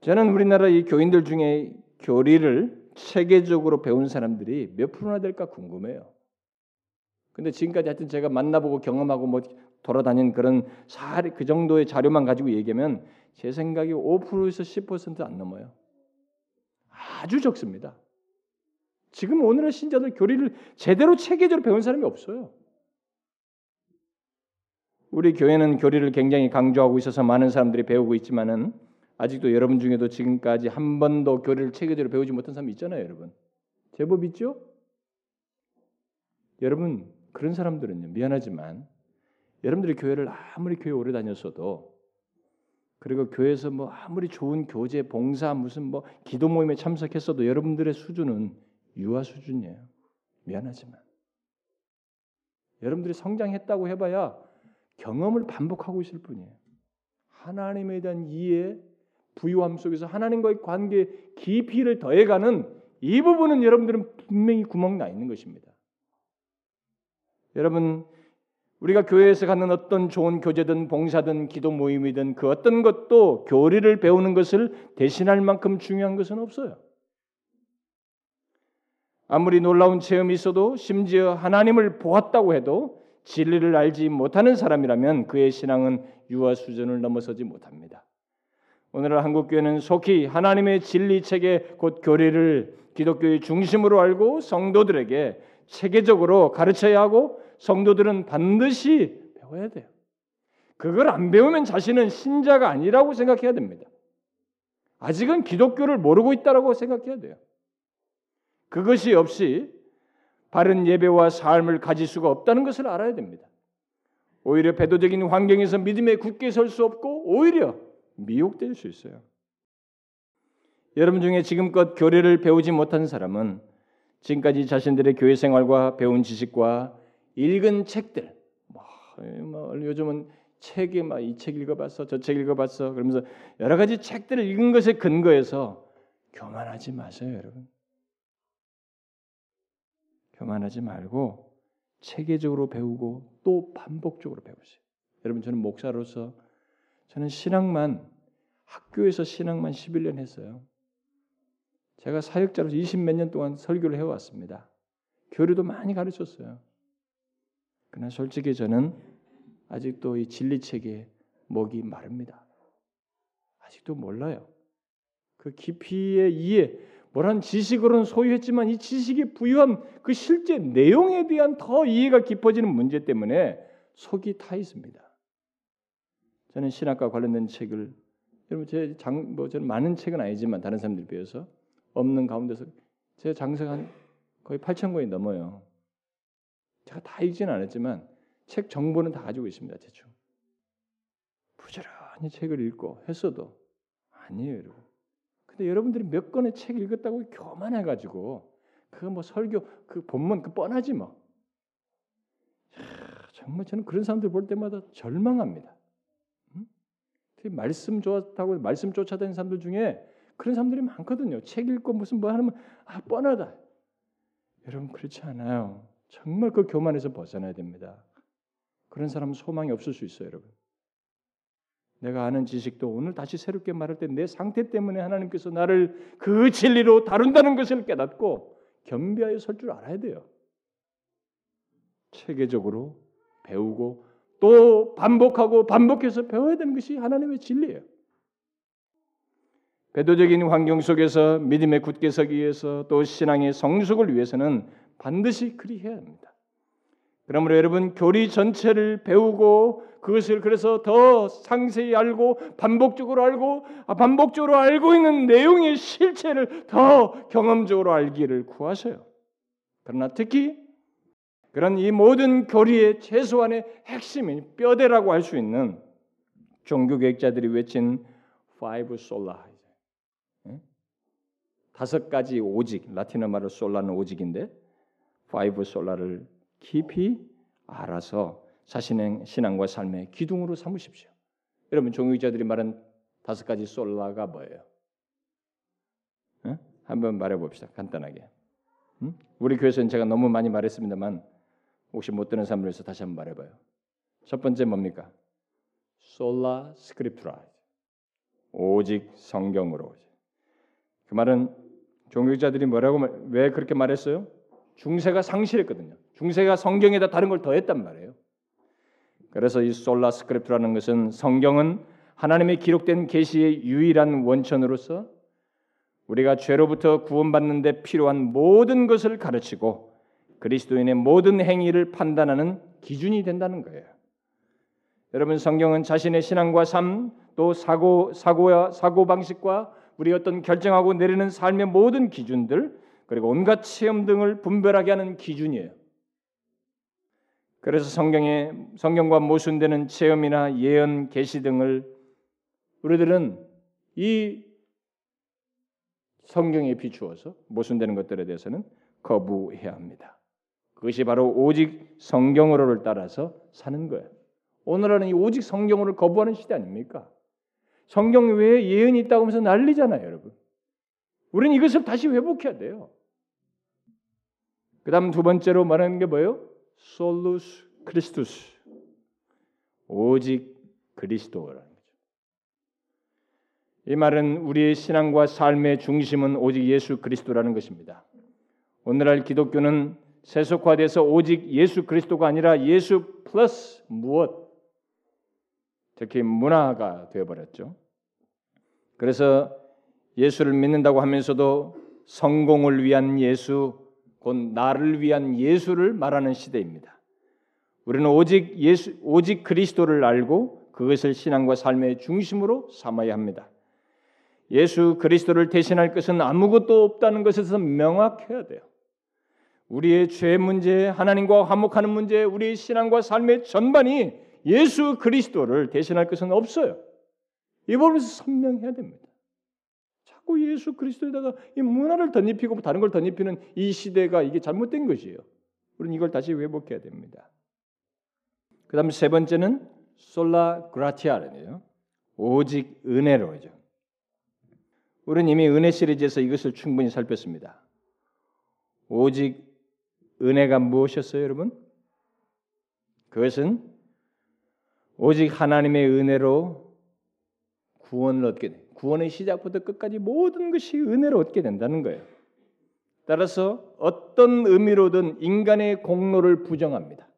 저는 우리나라 이 교인들 중에 교리를 체계적으로 배운 사람들이 몇 프로나 될까 궁금해요. 근데 지금까지 하여튼 제가 만나보고 경험하고 뭐 돌아다닌 그런 사례 그 정도의 자료만 가지고 얘기하면 제 생각에 5%에서 10%안 넘어요. 아주 적습니다. 지금 오늘의 신자들 교리를 제대로 체계적으로 배운 사람이 없어요. 우리 교회는 교리를 굉장히 강조하고 있어서 많은 사람들이 배우고 있지만은 아직도 여러분 중에도 지금까지 한 번도 교리를 체계적으로 배우지 못한 사람이 있잖아요, 여러분. 제법 있죠? 여러분 그런 사람들은요 미안하지만 여러분들이 교회를 아무리 교회 오래 다녔어도 그리고 교회에서 뭐 아무리 좋은 교제, 봉사, 무슨 뭐 기도 모임에 참석했어도 여러분들의 수준은 유아 수준이에요. 미안하지만 여러분들이 성장했다고 해봐야 경험을 반복하고 있을 뿐이에요. 하나님에 대한 이해, 부유함 속에서 하나님과의 관계 깊이를 더해가는 이 부분은 여러분들은 분명히 구멍 나 있는 것입니다. 여러분 우리가 교회에서 갖는 어떤 좋은 교제든 봉사든 기도 모임이든 그 어떤 것도 교리를 배우는 것을 대신할 만큼 중요한 것은 없어요. 아무리 놀라운 체험이 있어도 심지어 하나님을 보았다고 해도 진리를 알지 못하는 사람이라면 그의 신앙은 유아 수준을 넘어서지 못합니다. 오늘 한국 교회는 속히 하나님의 진리 체계 곧 교리를 기독교의 중심으로 알고 성도들에게 체계적으로 가르쳐야 하고 성도들은 반드시 배워야 돼요. 그걸 안 배우면 자신은 신자가 아니라고 생각해야 됩니다. 아직은 기독교를 모르고 있다라고 생각해야 돼요. 그것이 없이 바른 예배와 삶을 가질 수가 없다는 것을 알아야 됩니다. 오히려 배도적인 환경에서 믿음에 굳게 설 수 없고 오히려 미혹될 수 있어요. 여러분 중에 지금껏 교리를 배우지 못한 사람은 지금까지 자신들의 교회 생활과 배운 지식과 읽은 책들, 뭐, 뭐 요즘은 책에 막 이 책 읽어봤어, 저 책 읽어봤어, 그러면서 여러 가지 책들을 읽은 것에 근거해서 교만하지 마세요, 여러분. 교만하지 말고 체계적으로 배우고 또 반복적으로 배우세요. 여러분 저는 목사로서 저는 신앙만 학교에서 신앙만 11년 했어요. 제가 사역자로서 20 몇 년 동안 설교를 해왔습니다. 교류도 많이 가르쳤어요. 그러나 솔직히 저는 아직도 이 진리 책에 목이 마릅니다. 아직도 몰라요. 그 깊이의 이해, 뭐란 지식으로는 소유했지만 이 지식이 부유한 그 실제 내용에 대한 더 이해가 깊어지는 문제 때문에 속이 타 있습니다. 저는 신학과 관련된 책을 여러분 제장뭐 저는 많은 책은 아니지만 다른 사람들 비해서 없는 가운데서 제 장사가 한 거의 8천 권이 넘어요. 제가 다 읽지는 않았지만 책 정보는 다 가지고 있습니다. 대충. 부지런히 책을 읽고 했어도 아니에요, 여러분. 근데 여러분들이 몇 권의 책 읽었다고 교만해 가지고 그거 뭐 설교 그 본문 그 뻔하지 뭐. 정말 저는 그런 사람들 볼 때마다 절망합니다. 응? 말씀 좋다고 말씀 쫓아다니는 사람들 중에 그런 사람들이 많거든요. 책 읽고 무슨 뭐 하면 아 뻔하다. 여러분 그렇지 않아요. 정말 그 교만에서 벗어나야 됩니다. 그런 사람은 소망이 없을 수 있어요, 여러분. 내가 아는 지식도 오늘 다시 새롭게 말할 때 내 상태 때문에 하나님께서 나를 그 진리로 다룬다는 것을 깨닫고 겸비하여 설 줄 알아야 돼요. 체계적으로 배우고 또 반복하고 반복해서 배워야 되는 것이 하나님의 진리예요. 배도적인 환경 속에서 믿음에 굳게 서기 위해서 또 신앙의 성숙을 위해서는 반드시 그리해야 합니다. 그러므로 여러분 교리 전체를 배우고 그것을 그래서 더 상세히 알고 반복적으로 알고 아, 반복적으로 알고 있는 내용의 실체를 더 경험적으로 알기를 구하세요. 그러나 특히 그런 이 모든 교리의 최소한의 핵심인 뼈대라고 할 수 있는 종교개혁자들이 외친 five 다섯 가지 오직 라틴어 말로 솔라는 오직인데 five 솔라를 깊이 알아서 자신의 신앙과 삶의 기둥으로 삼으십시오. 여러분 종교자들이 말한 다섯 가지 솔라가 뭐예요? 응? 한번 말해 봅시다. 간단하게. 응? 우리 교회에서는 제가 너무 많이 말했습니다만 혹시 못 듣는 사람을 위해서 다시 한번 말해봐요. 첫 번째 뭡니까? sola scriptura 오직 성경으로. 그 말은 종교자들이 뭐라고 왜 그렇게 말했어요? 중세가 상실했거든요. 중세가 성경에다 다른 걸 더했단 말이에요. 그래서 이 sola scriptura라는 것은 성경은 하나님의 기록된 계시의 유일한 원천으로서 우리가 죄로부터 구원받는데 필요한 모든 것을 가르치고 그리스도인의 모든 행위를 판단하는 기준이 된다는 거예요. 여러분 성경은 자신의 신앙과 삶 또 사고 사고와 사고 방식과 우리 어떤 결정하고 내리는 삶의 모든 기준들 그리고 온갖 체험 등을 분별하게 하는 기준이에요. 그래서 성경에 성경과 모순되는 체험이나 예언 계시 등을 우리들은 이 성경에 비추어서 모순되는 것들에 대해서는 거부해야 합니다. 그것이 바로 오직 성경으로를 따라서 사는 거예요. 오늘은 이 오직 성경으로 거부하는 시대 아닙니까? 성경 외에 예언이 있다고 하면서 난리잖아요, 여러분. 우리는 이것을 다시 회복해야 돼요. 그 다음 두 번째로 말하는 게 뭐예요? 솔루스 크리스투스. 오직 그리스도라는 거죠. 이 말은 우리의 신앙과 삶의 중심은 오직 예수 그리스도라는 것입니다. 오늘날 기독교는 세속화돼서 오직 예수 그리스도가 아니라 예수 플러스 무엇 특히 문화가 되어버렸죠. 그래서 예수를 믿는다고 하면서도 성공을 위한 예수, 곧 나를 위한 예수를 말하는 시대입니다. 우리는 오직 예수, 오직 그리스도를 알고 그것을 신앙과 삶의 중심으로 삼아야 합니다. 예수 그리스도를 대신할 것은 아무것도 없다는 것에서 명확해야 돼요. 우리의 죄 문제, 하나님과 화목하는 문제, 우리의 신앙과 삶의 전반이 예수 그리스도를 대신할 것은 없어요. 이 부분에서 선명해야 됩니다. 자꾸 예수 그리스도에다가 이 문화를 덧입히고 다른 걸 덧입히는 이 시대가 이게 잘못된 것이에요. 우리는 이걸 다시 회복해야 됩니다. 그 다음 세 번째는 솔라 그라티아르네요. 오직 은혜로죠. 우리는 이미 은혜 시리즈에서 이것을 충분히 살폈습니다. 오직 은혜가 무엇이었어요, 여러분? 그것은 오직 하나님의 은혜로 구원을 얻게 돼. 구원의 시작부터 끝까지 모든 것이 은혜로 얻게 된다는 거예요. 따라서 어떤 의미로든 인간의 공로를 부정합니다.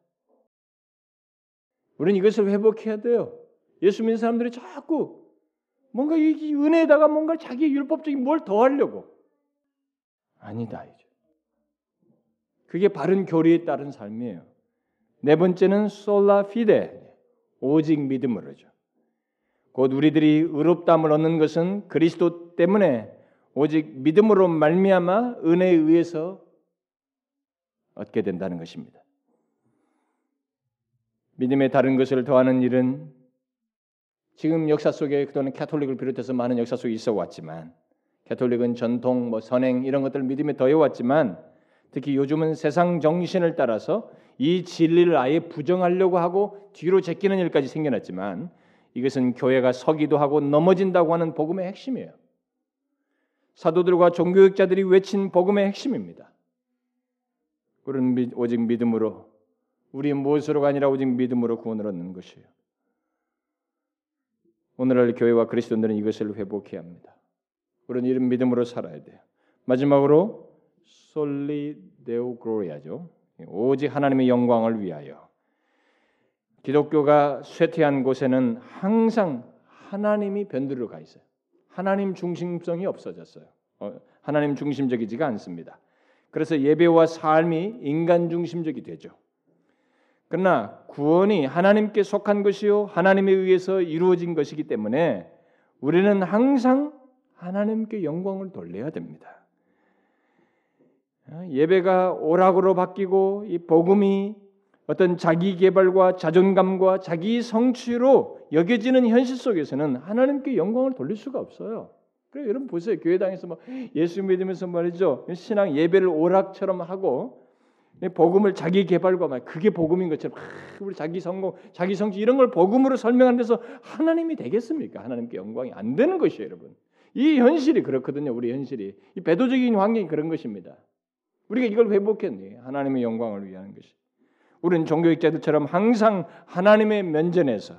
우리는 이것을 회복해야 돼요. 예수 믿는 사람들이 자꾸 뭔가 이 은혜에다가 뭔가 자기 율법적인 뭘 더하려고 아니다 이제. 그게 바른 교리에 따른 삶이에요. 네 번째는 솔라 피데 오직 믿음으로죠. 곧 우리들이 의롭다함을 얻는 것은 그리스도 때문에 오직 믿음으로 말미암아 은혜에 의해서 얻게 된다는 것입니다. 믿음에 다른 것을 더하는 일은 지금 역사 속에 그동안 캐톨릭을 비롯해서 많은 역사 속에 있어 왔지만 캐톨릭은 전통, 뭐 선행 이런 것들을 믿음에 더해 왔지만 특히 요즘은 세상 정신을 따라서 이 진리를 아예 부정하려고 하고 뒤로 제끼는 일까지 생겨났지만 이것은 교회가 서기도 하고 넘어진다고 하는 복음의 핵심이에요. 사도들과 종교학자들이 외친 복음의 핵심입니다. 그런 오직 믿음으로 우리 무엇으로가 아니라 오직 믿음으로 구원을 얻는 것이에요. 오늘날 교회와 그리스도인들은 이것을 회복해야 합니다. 우리는 이런 믿음으로 살아야 돼요. 마지막으로 솔리 데오 글로리아죠. 오직 하나님의 영광을 위하여. 기독교가 쇠퇴한 곳에는 항상 하나님이 변두리로 가 있어요. 하나님 중심성이 없어졌어요. 어, 하나님 중심적이지가 않습니다. 그래서 예배와 삶이 인간 중심적이 되죠. 그러나 구원이 하나님께 속한 것이요 하나님에 의해서 이루어진 것이기 때문에 우리는 항상 하나님께 영광을 돌려야 됩니다. 어, 예배가 오락으로 바뀌고 이 복음이 어떤 자기 개발과 자존감과 자기 성취로 여겨지는 현실 속에서는 하나님께 영광을 돌릴 수가 없어요. 그래 여러분 보세요. 교회당에서 뭐 예수 믿으면서 말이죠. 신앙 예배를 오락처럼 하고 복음을 자기 개발과 말 그게 복음인 것처럼 아, 우리 자기 성공, 자기 성취 이런 걸 복음으로 설명하는 데서 하나님이 되겠습니까? 하나님께 영광이 안 되는 것이에요, 여러분. 이 현실이 그렇거든요. 우리 현실이 이 배도적인 환경이 그런 것입니다. 우리가 이걸 회복했네. 하나님의 영광을 위한 것이. 우리는 종교학자들처럼 항상 하나님의 면전에서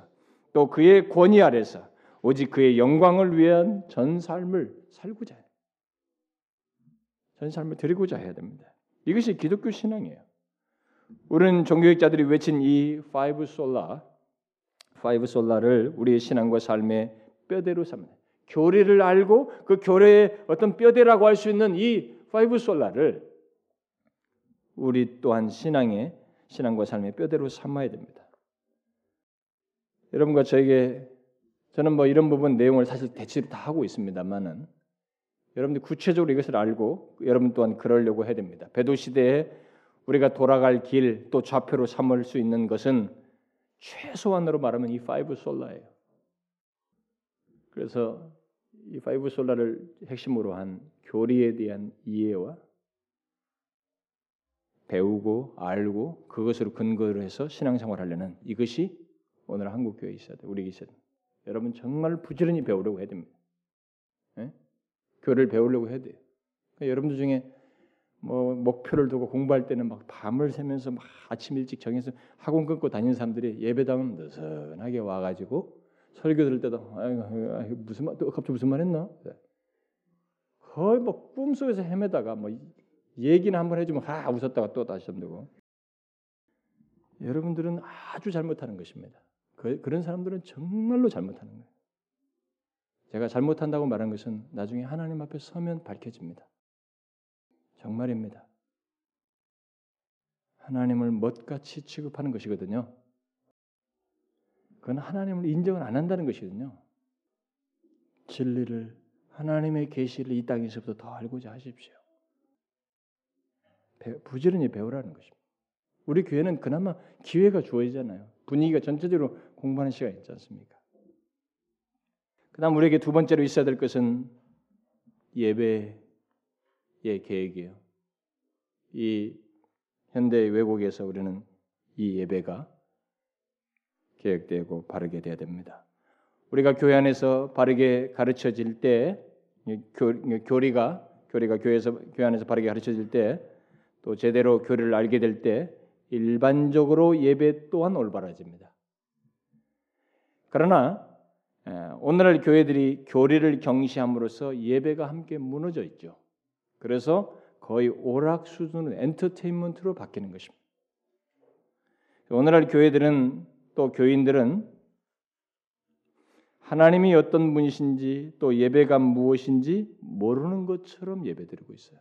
또 그의 권위 아래서 오직 그의 영광을 위한 전 삶을 살고자 해요. 전 삶을 드리고자 해야 됩니다. 이것이 기독교 신앙이에요. 우리는 종교학자들이 외친 이 five sola five sola를 우리의 신앙과 삶의 뼈대로 삼는 교리를 알고 그 교리의 어떤 뼈대라고 할 수 있는 이 five sola를 우리 또한 신앙의 신앙과 삶의 뼈대로 삼아야 됩니다. 여러분과 저에게 저는 뭐 이런 부분 내용을 사실 대체로 다 하고 있습니다만은 여러분들 구체적으로 이것을 알고 여러분 또한 그러려고 해야 됩니다. 배도 시대에 우리가 돌아갈 길 또 좌표로 삼을 수 있는 것은 최소한으로 말하면 이 five sola예요. 그래서 이 five sola를 핵심으로 한 교리에 대한 이해와 배우고 알고 그것으로 근거로 해서 신앙생활 하려는 이것이 오늘 한국 교회에 있어야 돼. 우리 있어야 돼. 여러분 정말 부지런히 배우려고 해야 됩니다. 네? 교를 배우려고 해야 돼요. 그러니까 여러분들 중에 뭐 목표를 두고 공부할 때는 막 밤을 새면서 막 아침 일찍 정해서 학원 끊고 다니는 사람들이 예배당은 느슨하게 와가지고 설교 들을 때도 아이고, 무슨 말, 갑자기 무슨 말 했나? 네. 거의 뭐 꿈속에서 헤매다가 뭐 얘기는 한번 해주면 하 웃었다가 또 다시 잠들고 여러분들은 아주 잘못하는 것입니다. 그, 그런 사람들은 정말로 잘못하는 거예요. 제가 잘못한다고 말한 것은 나중에 하나님 앞에 서면 밝혀집니다. 정말입니다. 하나님을 멋같이 취급하는 것이거든요. 그건 하나님을 인정을 안 한다는 것이거든요. 진리를 하나님의 계시를 이 땅에서부터 더 알고자 하십시오. 부지런히 배우라는 것입니다. 우리 교회는 그나마 기회가 주어지잖아요. 분위기가 전체적으로 공부하는 시간이 있지 않습니까? 그다음 우리에게 두 번째로 있어야 될 것은 예배의 계획이에요. 이 현대 외국에서 우리는 이 예배가 계획되고 바르게 돼야 됩니다. 우리가 교회 안에서 바르게 가르쳐질 때 교리가 교리가 교회에서 교회 안에서 바르게 가르쳐질 때 또 제대로 교리를 알게 될 때 일반적으로 예배 또한 올바라집니다. 그러나 오늘날 교회들이 교리를 경시함으로써 예배가 함께 무너져 있죠. 그래서 거의 오락 수준의 엔터테인먼트로 바뀌는 것입니다. 오늘날 교회들은 또 교인들은 하나님이 어떤 분이신지 또 예배가 무엇인지 모르는 것처럼 예배드리고 있어요.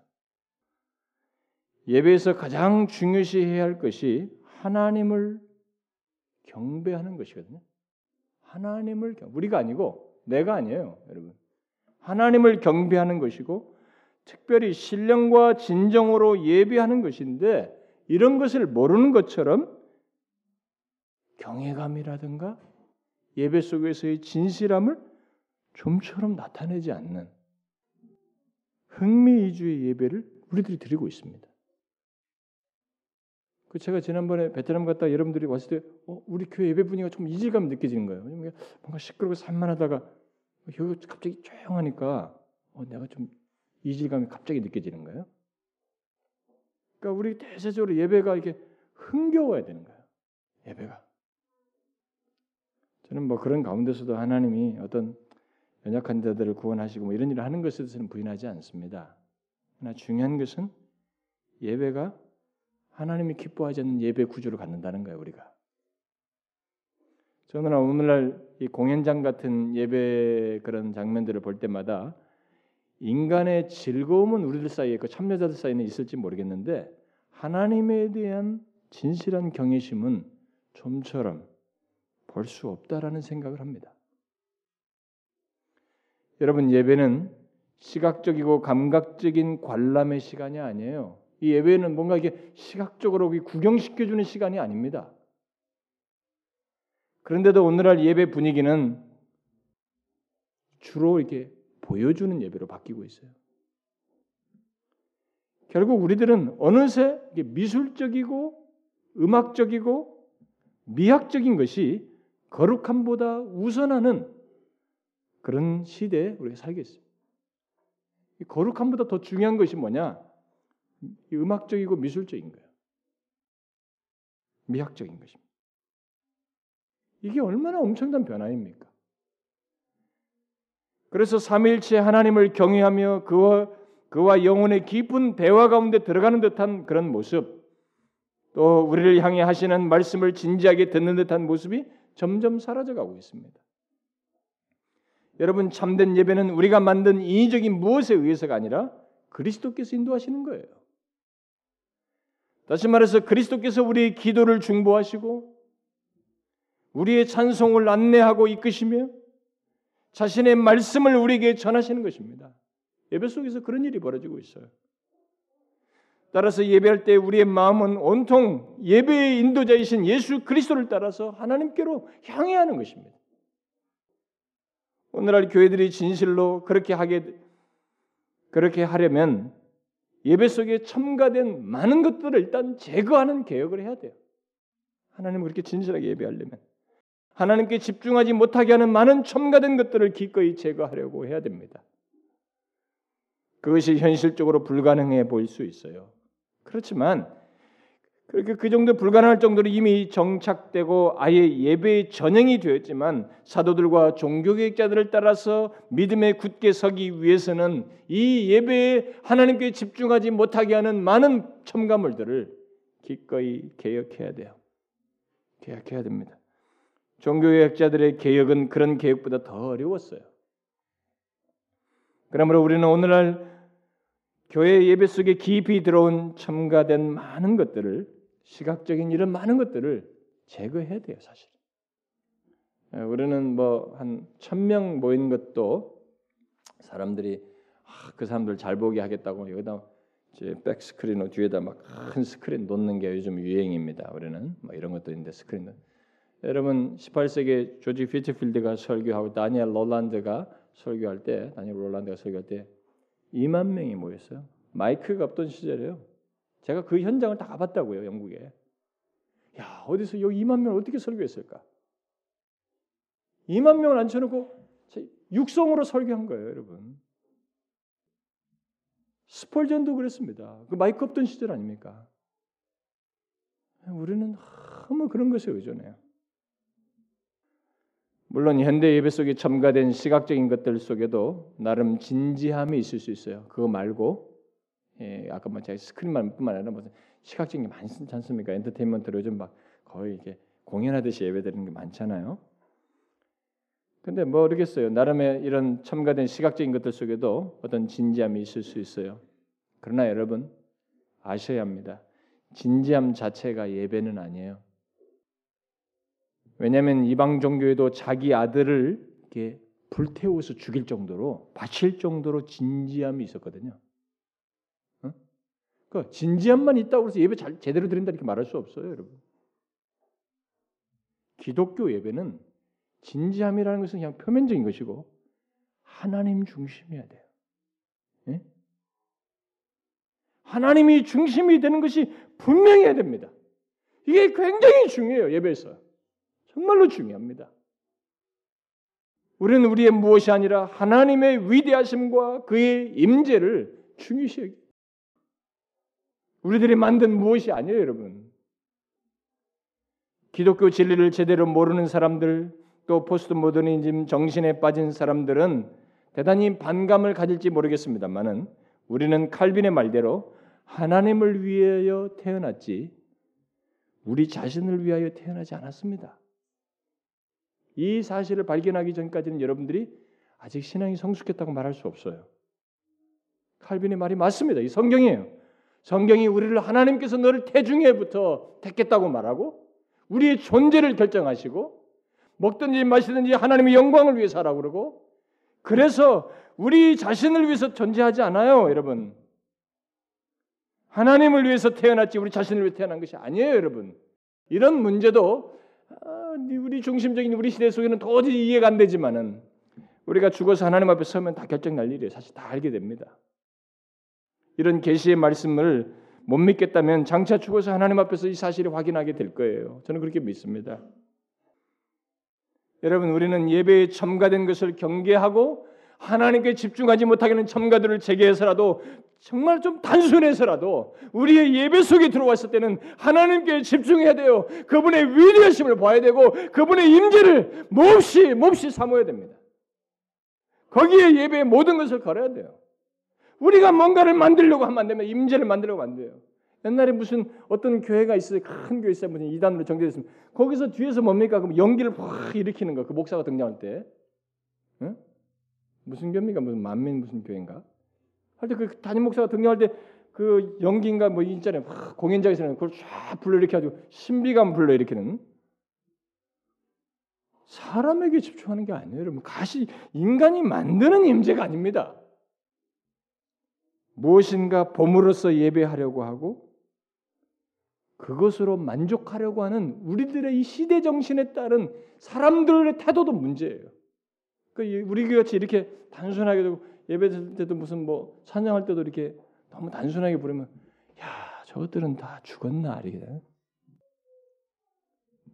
예배에서 가장 중요시해야 할 것이 하나님을 경배하는 것이거든요. 하나님을 우리가 아니고 내가 아니에요, 여러분. 하나님을 경배하는 것이고 특별히 신령과 진정으로 예배하는 것인데 이런 것을 모르는 것처럼 경외감이라든가 예배 속에서의 진실함을 좀처럼 나타내지 않는 흥미 위주의 예배를 우리들이 드리고 있습니다. 그 제가 지난번에 베트남 갔다 여러분들이 왔을 때 어, 우리 교회 예배 분위기가 좀 이질감 느껴지는 거예요. 뭔가 시끄럽고 산만하다가 갑자기 조용하니까 어, 내가 좀 이질감이 갑자기 느껴지는 거예요. 그러니까 우리 대체적으로 예배가 이게 흥겨워야 되는 거예요. 예배가. 저는 뭐 그런 가운데서도 하나님이 어떤 연약한 자들을 구원하시고 뭐 이런 일을 하는 것에 대해서는 부인하지 않습니다. 그러나 중요한 것은 예배가 하나님이 기뻐하지 않는 예배 구조를 갖는다는 거예요, 우리가. 저는 오늘날 이 공연장 같은 예배 그런 장면들을 볼 때마다 인간의 즐거움은 우리들 사이에 그 참여자들 사이에는 있을지 모르겠는데 하나님에 대한 진실한 경외심은 좀처럼 볼 수 없다라는 생각을 합니다. 여러분 예배는 시각적이고 감각적인 관람의 시간이 아니에요. 이 예배는 뭔가 이게 시각적으로 구경시켜 주는 시간이 아닙니다. 그런데도 오늘날 예배 분위기는 주로 이렇게 보여주는 예배로 바뀌고 있어요. 결국 우리들은 어느새 미술적이고 음악적이고 미학적인 것이 거룩함보다 우선하는 그런 시대에 우리가 살고 있습니다. 거룩함보다 더 중요한 것이 뭐냐? 음악적이고 미술적인 거예요. 미학적인 것입니다. 이게 얼마나 엄청난 변화입니까? 그래서 삼일체 하나님을 경외하며 그와 그와 영혼의 깊은 대화 가운데 들어가는 듯한 그런 모습, 또 우리를 향해 하시는 말씀을 진지하게 듣는 듯한 모습이 점점 사라져가고 있습니다. 여러분 참된 예배는 우리가 만든 인위적인 무엇에 의해서가 아니라 그리스도께서 인도하시는 거예요. 다시 말해서 그리스도께서 우리의 기도를 중보하시고 우리의 찬송을 안내하고 이끄시며 자신의 말씀을 우리에게 전하시는 것입니다. 예배 속에서 그런 일이 벌어지고 있어요. 따라서 예배할 때 우리의 마음은 온통 예배의 인도자이신 예수 그리스도를 따라서 하나님께로 향해 하는 것입니다. 오늘날 교회들이 진실로 그렇게 하게 그렇게 하려면 예배 속에 첨가된 많은 것들을 일단 제거하는 개혁을 해야 돼요. 하나님을 그렇게 진실하게 예배하려면 하나님께 집중하지 못하게 하는 많은 첨가된 것들을 기꺼이 제거하려고 해야 됩니다. 그것이 현실적으로 불가능해 보일 수 있어요. 그렇지만 그렇게 그 정도 불가능할 정도로 이미 정착되고 아예 예배의 전형이 되었지만 사도들과 종교개혁자들을 따라서 믿음에 굳게 서기 위해서는 이 예배에 하나님께 집중하지 못하게 하는 많은 첨가물들을 기꺼이 개혁해야 돼요. 개혁해야 됩니다. 종교개혁자들의 개혁은 그런 개혁보다 더 어려웠어요. 그러므로 우리는 오늘날 교회 예배 속에 깊이 들어온 첨가된 많은 것들을 시각적인 이런 많은 것들을 제거해야 돼요, 사실. 예, 우리는 뭐 한 천 명 모인 것도 사람들이 아, 그 사람들 잘 보게 하겠다고 여기다 제 백스크린 뒤에다 막 큰 스크린 놓는 게 요즘 유행입니다. 우리는 뭐 이런 것도 있는데 스크린. 여러분 18세기 조지 휘트필드가 설교하고 다니엘 롤란드가 설교할 때 다니엘 롤란드가 설교할 때 2만 명이 모였어요. 마이크가 없던 시절에요. 제가 그 현장을 다 가봤다고요, 영국에. 야, 어디서 여기 2만 명을 어떻게 설교했을까? 2만 명을 앉혀놓고 육성으로 설교한 거예요, 여러분. 스펄전도 그랬습니다. 그 마이크 없던 시절 아닙니까? 우리는 너무 그런 것에 의존해요. 물론 현대 예배 속에 첨가된 시각적인 것들 속에도 나름 진지함이 있을 수 있어요. 그거 말고 예, 아까 뭐 제가 스크린만뿐만 아니라 무슨 시각적인 게 많지 않습니까? 엔터테인먼트로 요즘 막 거의 이게 공연하듯이 예배드리는 게 많잖아요. 근데 뭐 모르겠어요. 나름의 이런 첨가된 시각적인 것들 속에도 어떤 진지함이 있을 수 있어요. 그러나 여러분 아셔야 합니다. 진지함 자체가 예배는 아니에요. 왜냐하면 이방 종교에도 자기 아들을 이렇게 불태워서 죽일 정도로 바칠 정도로 진지함이 있었거든요. 어? 그 진지함만 있다고 해서 예배 잘 제대로 드린다 이렇게 말할 수 없어요, 여러분. 기독교 예배는 진지함이라는 것은 그냥 표면적인 것이고 하나님 중심이어야 돼요. 예? 하나님이 중심이 되는 것이 분명해야 됩니다. 이게 굉장히 중요해요 예배에서. 정말로 중요합니다. 우리는 우리의 무엇이 아니라 하나님의 위대하심과 그의 임재를 중요시 여기. 우리들이 만든 무엇이 아니에요, 여러분. 기독교 진리를 제대로 모르는 사람들, 또 포스트 모더니즘 정신에 빠진 사람들은 대단히 반감을 가질지 모르겠습니다만은 우리는 칼빈의 말대로 하나님을 위하여 태어났지 우리 자신을 위하여 태어나지 않았습니다. 이 사실을 발견하기 전까지는 여러분들이 아직 신앙이 성숙했다고 말할 수 없어요. 칼빈의 말이 맞습니다. 이 성경이에요. 성경이 우리를 하나님께서 너를 태중에부터 택했다고 말하고 우리의 존재를 결정하시고 먹든지 마시든지 하나님의 영광을 위해서 하라고 그러고 그래서 우리 자신을 위해서 존재하지 않아요, 여러분. 하나님을 위해서 태어났지 우리 자신을 위해 태어난 것이 아니에요, 여러분. 이런 문제도 아, 우리 중심적인 우리 시대 속에는 도저히 이해가 안 되지만은 우리가 죽어서 하나님 앞에 서면 다 결정 날 일이에요. 사실 다 알게 됩니다. 이런 계시의 말씀을 못 믿겠다면 장차 죽어서 하나님 앞에서 이 사실을 확인하게 될 거예요. 저는 그렇게 믿습니다. 여러분 우리는 예배에 첨가된 것을 경계하고 하나님께 집중하지 못하게는 첨가들을 제기해서라도 정말 좀 단순해서라도 우리의 예배 속에 들어왔을 때는 하나님께 집중해야 돼요. 그분의 위대하심을 봐야 되고 그분의 임재를 몹시 몹시 사모해야 됩니다. 거기에 예배의 모든 것을 걸어야 돼요. 우리가 뭔가를 만들려고 하면 안 되면 임재를 만들려고 안 돼요. 옛날에 무슨 어떤 교회가 있어요. 큰 교회 있어요. 무슨 이단으로 정제됐으면 거기서 뒤에서 뭡니까? 그럼 연기를 확 일으키는 거. 그 목사가 등장할 때. 응? 무슨 교입니까? 무슨 만민 무슨 교회인가? 할 때 그 담임 목사가 등장할 때 그 연기인가 뭐 있잖아요. 공연장에서는 그걸 쫙 불러일으켜 가지고 신비감 불러일으키는 사람에게 집중하는 게 아니에요. 여러분 가시 인간이 만드는 임재가 아닙니다. 무엇인가 봄으로서 예배하려고 하고 그것으로 만족하려고 하는 우리들의 이 시대 정신에 따른 사람들의 태도도 문제예요. 그 우리 같이 이렇게 단순하게도 예배 때도 무슨 뭐 찬양할 때도 이렇게 너무 단순하게 부르면 야 저것들은 다 죽었나 이렇게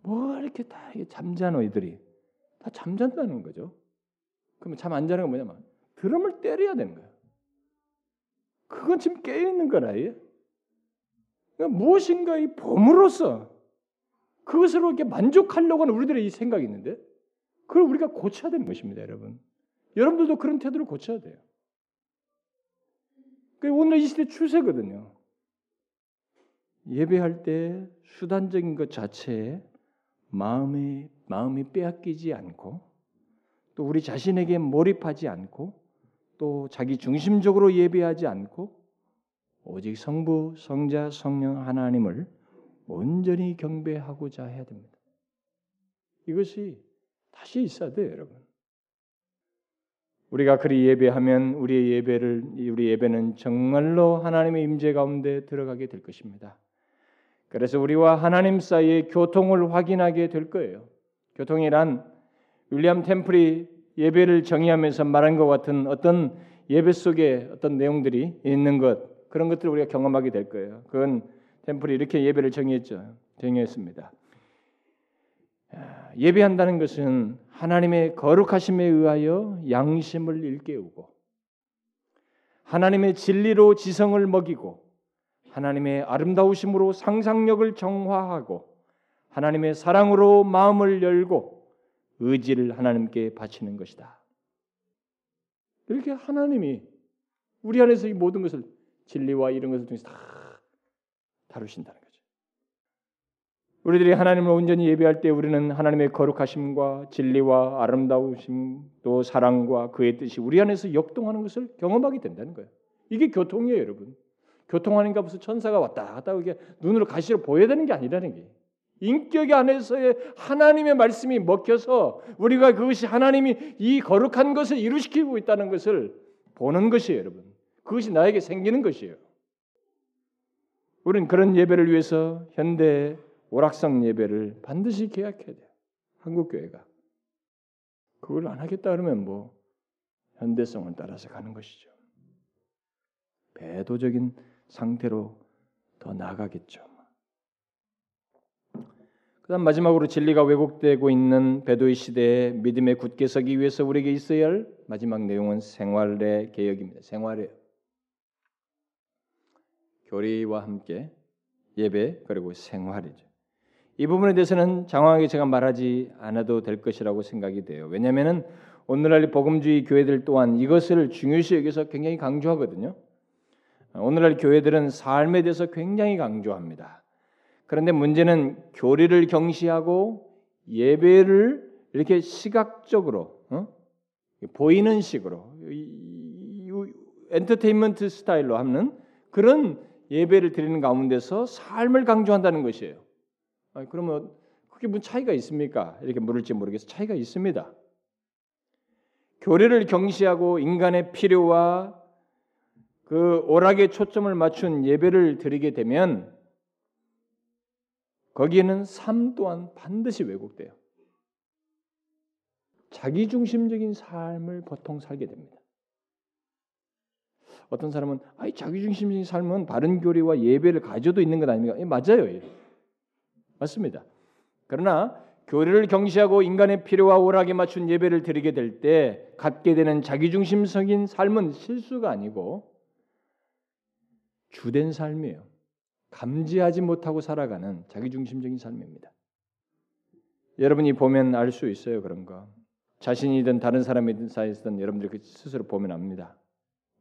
뭐 이렇게 다 잠자 너희들이 다 잠잔다는 거죠. 그러면 잠 안 자는 건 뭐냐면 드럼을 때려야 되는 거예요. 그건 지금 깨어 있는 거라. 그러니까 무엇인가 이 범으로서 그것으로 이렇게 만족하려고 하는 우리들의 이 생각이 있는데 그걸 우리가 고쳐야 되는 것입니다, 여러분. 여러분들도 그런 태도를 고쳐야 돼요. 그 오늘 이 시대 추세거든요. 예배할 때 수단적인 것 자체에 마음이 마음이 빼앗기지 않고 또 우리 자신에게 몰입하지 않고 또 자기 중심적으로 예배하지 않고 오직 성부, 성자, 성령 하나님을 온전히 경배하고자 해야 됩니다. 이것이 다시 있어야 돼요, 여러분. 우리가 그리 예배하면 우리의 예배를 우리 예배는 정말로 하나님의 임재 가운데 들어가게 될 것입니다. 그래서 우리와 하나님 사이의 교통을 확인하게 될 거예요. 교통이란 윌리엄 템플이 예배를 정의하면서 말한 것 같은 어떤 예배 속에 어떤 내용들이 있는 것 그런 것들을 우리가 경험하게 될 거예요. 그건 템플이 이렇게 예배를 정의했죠. 정의했습니다. 예배한다는 것은 하나님의 거룩하심에 의하여 양심을 일깨우고 하나님의 진리로 지성을 먹이고 하나님의 아름다우심으로 상상력을 정화하고 하나님의 사랑으로 마음을 열고 의지를 하나님께 바치는 것이다. 이렇게 하나님이 우리 안에서 이 모든 것을 진리와 이런 것을 통해서 다 다루신다는 거죠. 우리들이 하나님을 온전히 예배할 때 우리는 하나님의 거룩하심과 진리와 아름다우심 또 사랑과 그의 뜻이 우리 안에서 역동하는 것을 경험하게 된다는 거예요. 이게 교통이에요, 여러분. 교통하니까 무슨 천사가 왔다 갔다 이게 눈으로 가시로 보여야 되는 게 아니라는 게. 인격 안에서의 하나님의 말씀이 먹혀서 우리가 그것이 하나님이 이 거룩한 것을 이루시키고 있다는 것을 보는 것이에요, 여러분. 그것이 나에게 생기는 것이에요. 우리는 그런 예배를 위해서 현대 오락성 예배를 반드시 계약해야 돼요. 한국 교회가 그걸 안 하겠다 그러면 뭐 현대성을 따라서 가는 것이죠. 배도적인 상태로 더 나아가겠죠. 그다음 마지막으로 진리가 왜곡되고 있는 배도의 시대에 믿음에 굳게 서기 위해서 우리에게 있어야 할 마지막 내용은 생활의 개혁입니다. 생활의 교리와 함께 예배 그리고 생활이죠. 이 부분에 대해서는 장황하게 제가 말하지 않아도 될 것이라고 생각이 돼요. 왜냐하면 오늘날 복음주의 교회들 또한 이것을 중요시 여기서 굉장히 강조하거든요. 오늘날 교회들은 삶에 대해서 굉장히 강조합니다. 그런데 문제는 교리를 경시하고 예배를 이렇게 시각적으로 어? 보이는 식으로 엔터테인먼트 스타일로 하는 그런 예배를 드리는 가운데서 삶을 강조한다는 것이에요. 아, 그러면 그게 무슨 차이가 있습니까? 이렇게 물을지 모르겠어. 차이가 있습니다. 교리를 경시하고 인간의 필요와 그 오락에 초점을 맞춘 예배를 드리게 되면 거기에는 삶 또한 반드시 왜곡돼요. 자기 중심적인 삶을 보통 살게 됩니다. 어떤 사람은 아이 자기 중심적인 삶은 바른 교리와 예배를 가져도 있는 것 아닙니까? 예, 맞아요. 예. 맞습니다. 그러나 교리를 경시하고 인간의 필요와 오락에 맞춘 예배를 드리게 될 때 갖게 되는 자기 중심적인 삶은 실수가 아니고 주된 삶이에요. 감지하지 못하고 살아가는 자기중심적인 삶입니다. 여러분이 보면 알 수 있어요 그런 거. 자신이든 다른 사람이든 사이든 여러분들 그 스스로 보면 압니다.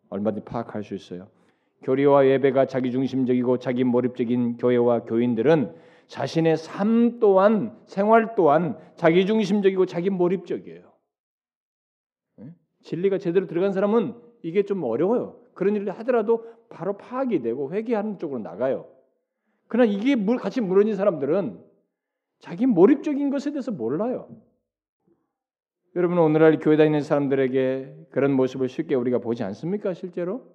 얼마든지 파악할 수 있어요. 교리와 예배가 자기 중심적이고 자기 몰입적인 교회와 교인들은 자신의 삶 또한 생활 또한 자기 중심적이고 자기 몰입적이에요. 진리가 제대로 들어간 사람은 이게 좀 어려워요. 그런 일을 하더라도 바로 파악이 되고 회개하는 쪽으로 나가요. 그러나 이게 같이 무너진 사람들은 자기 몰입적인 것에 대해서 몰라요. 여러분 오늘날 교회 다니는 사람들에게 그런 모습을 쉽게 우리가 보지 않습니까? 실제로?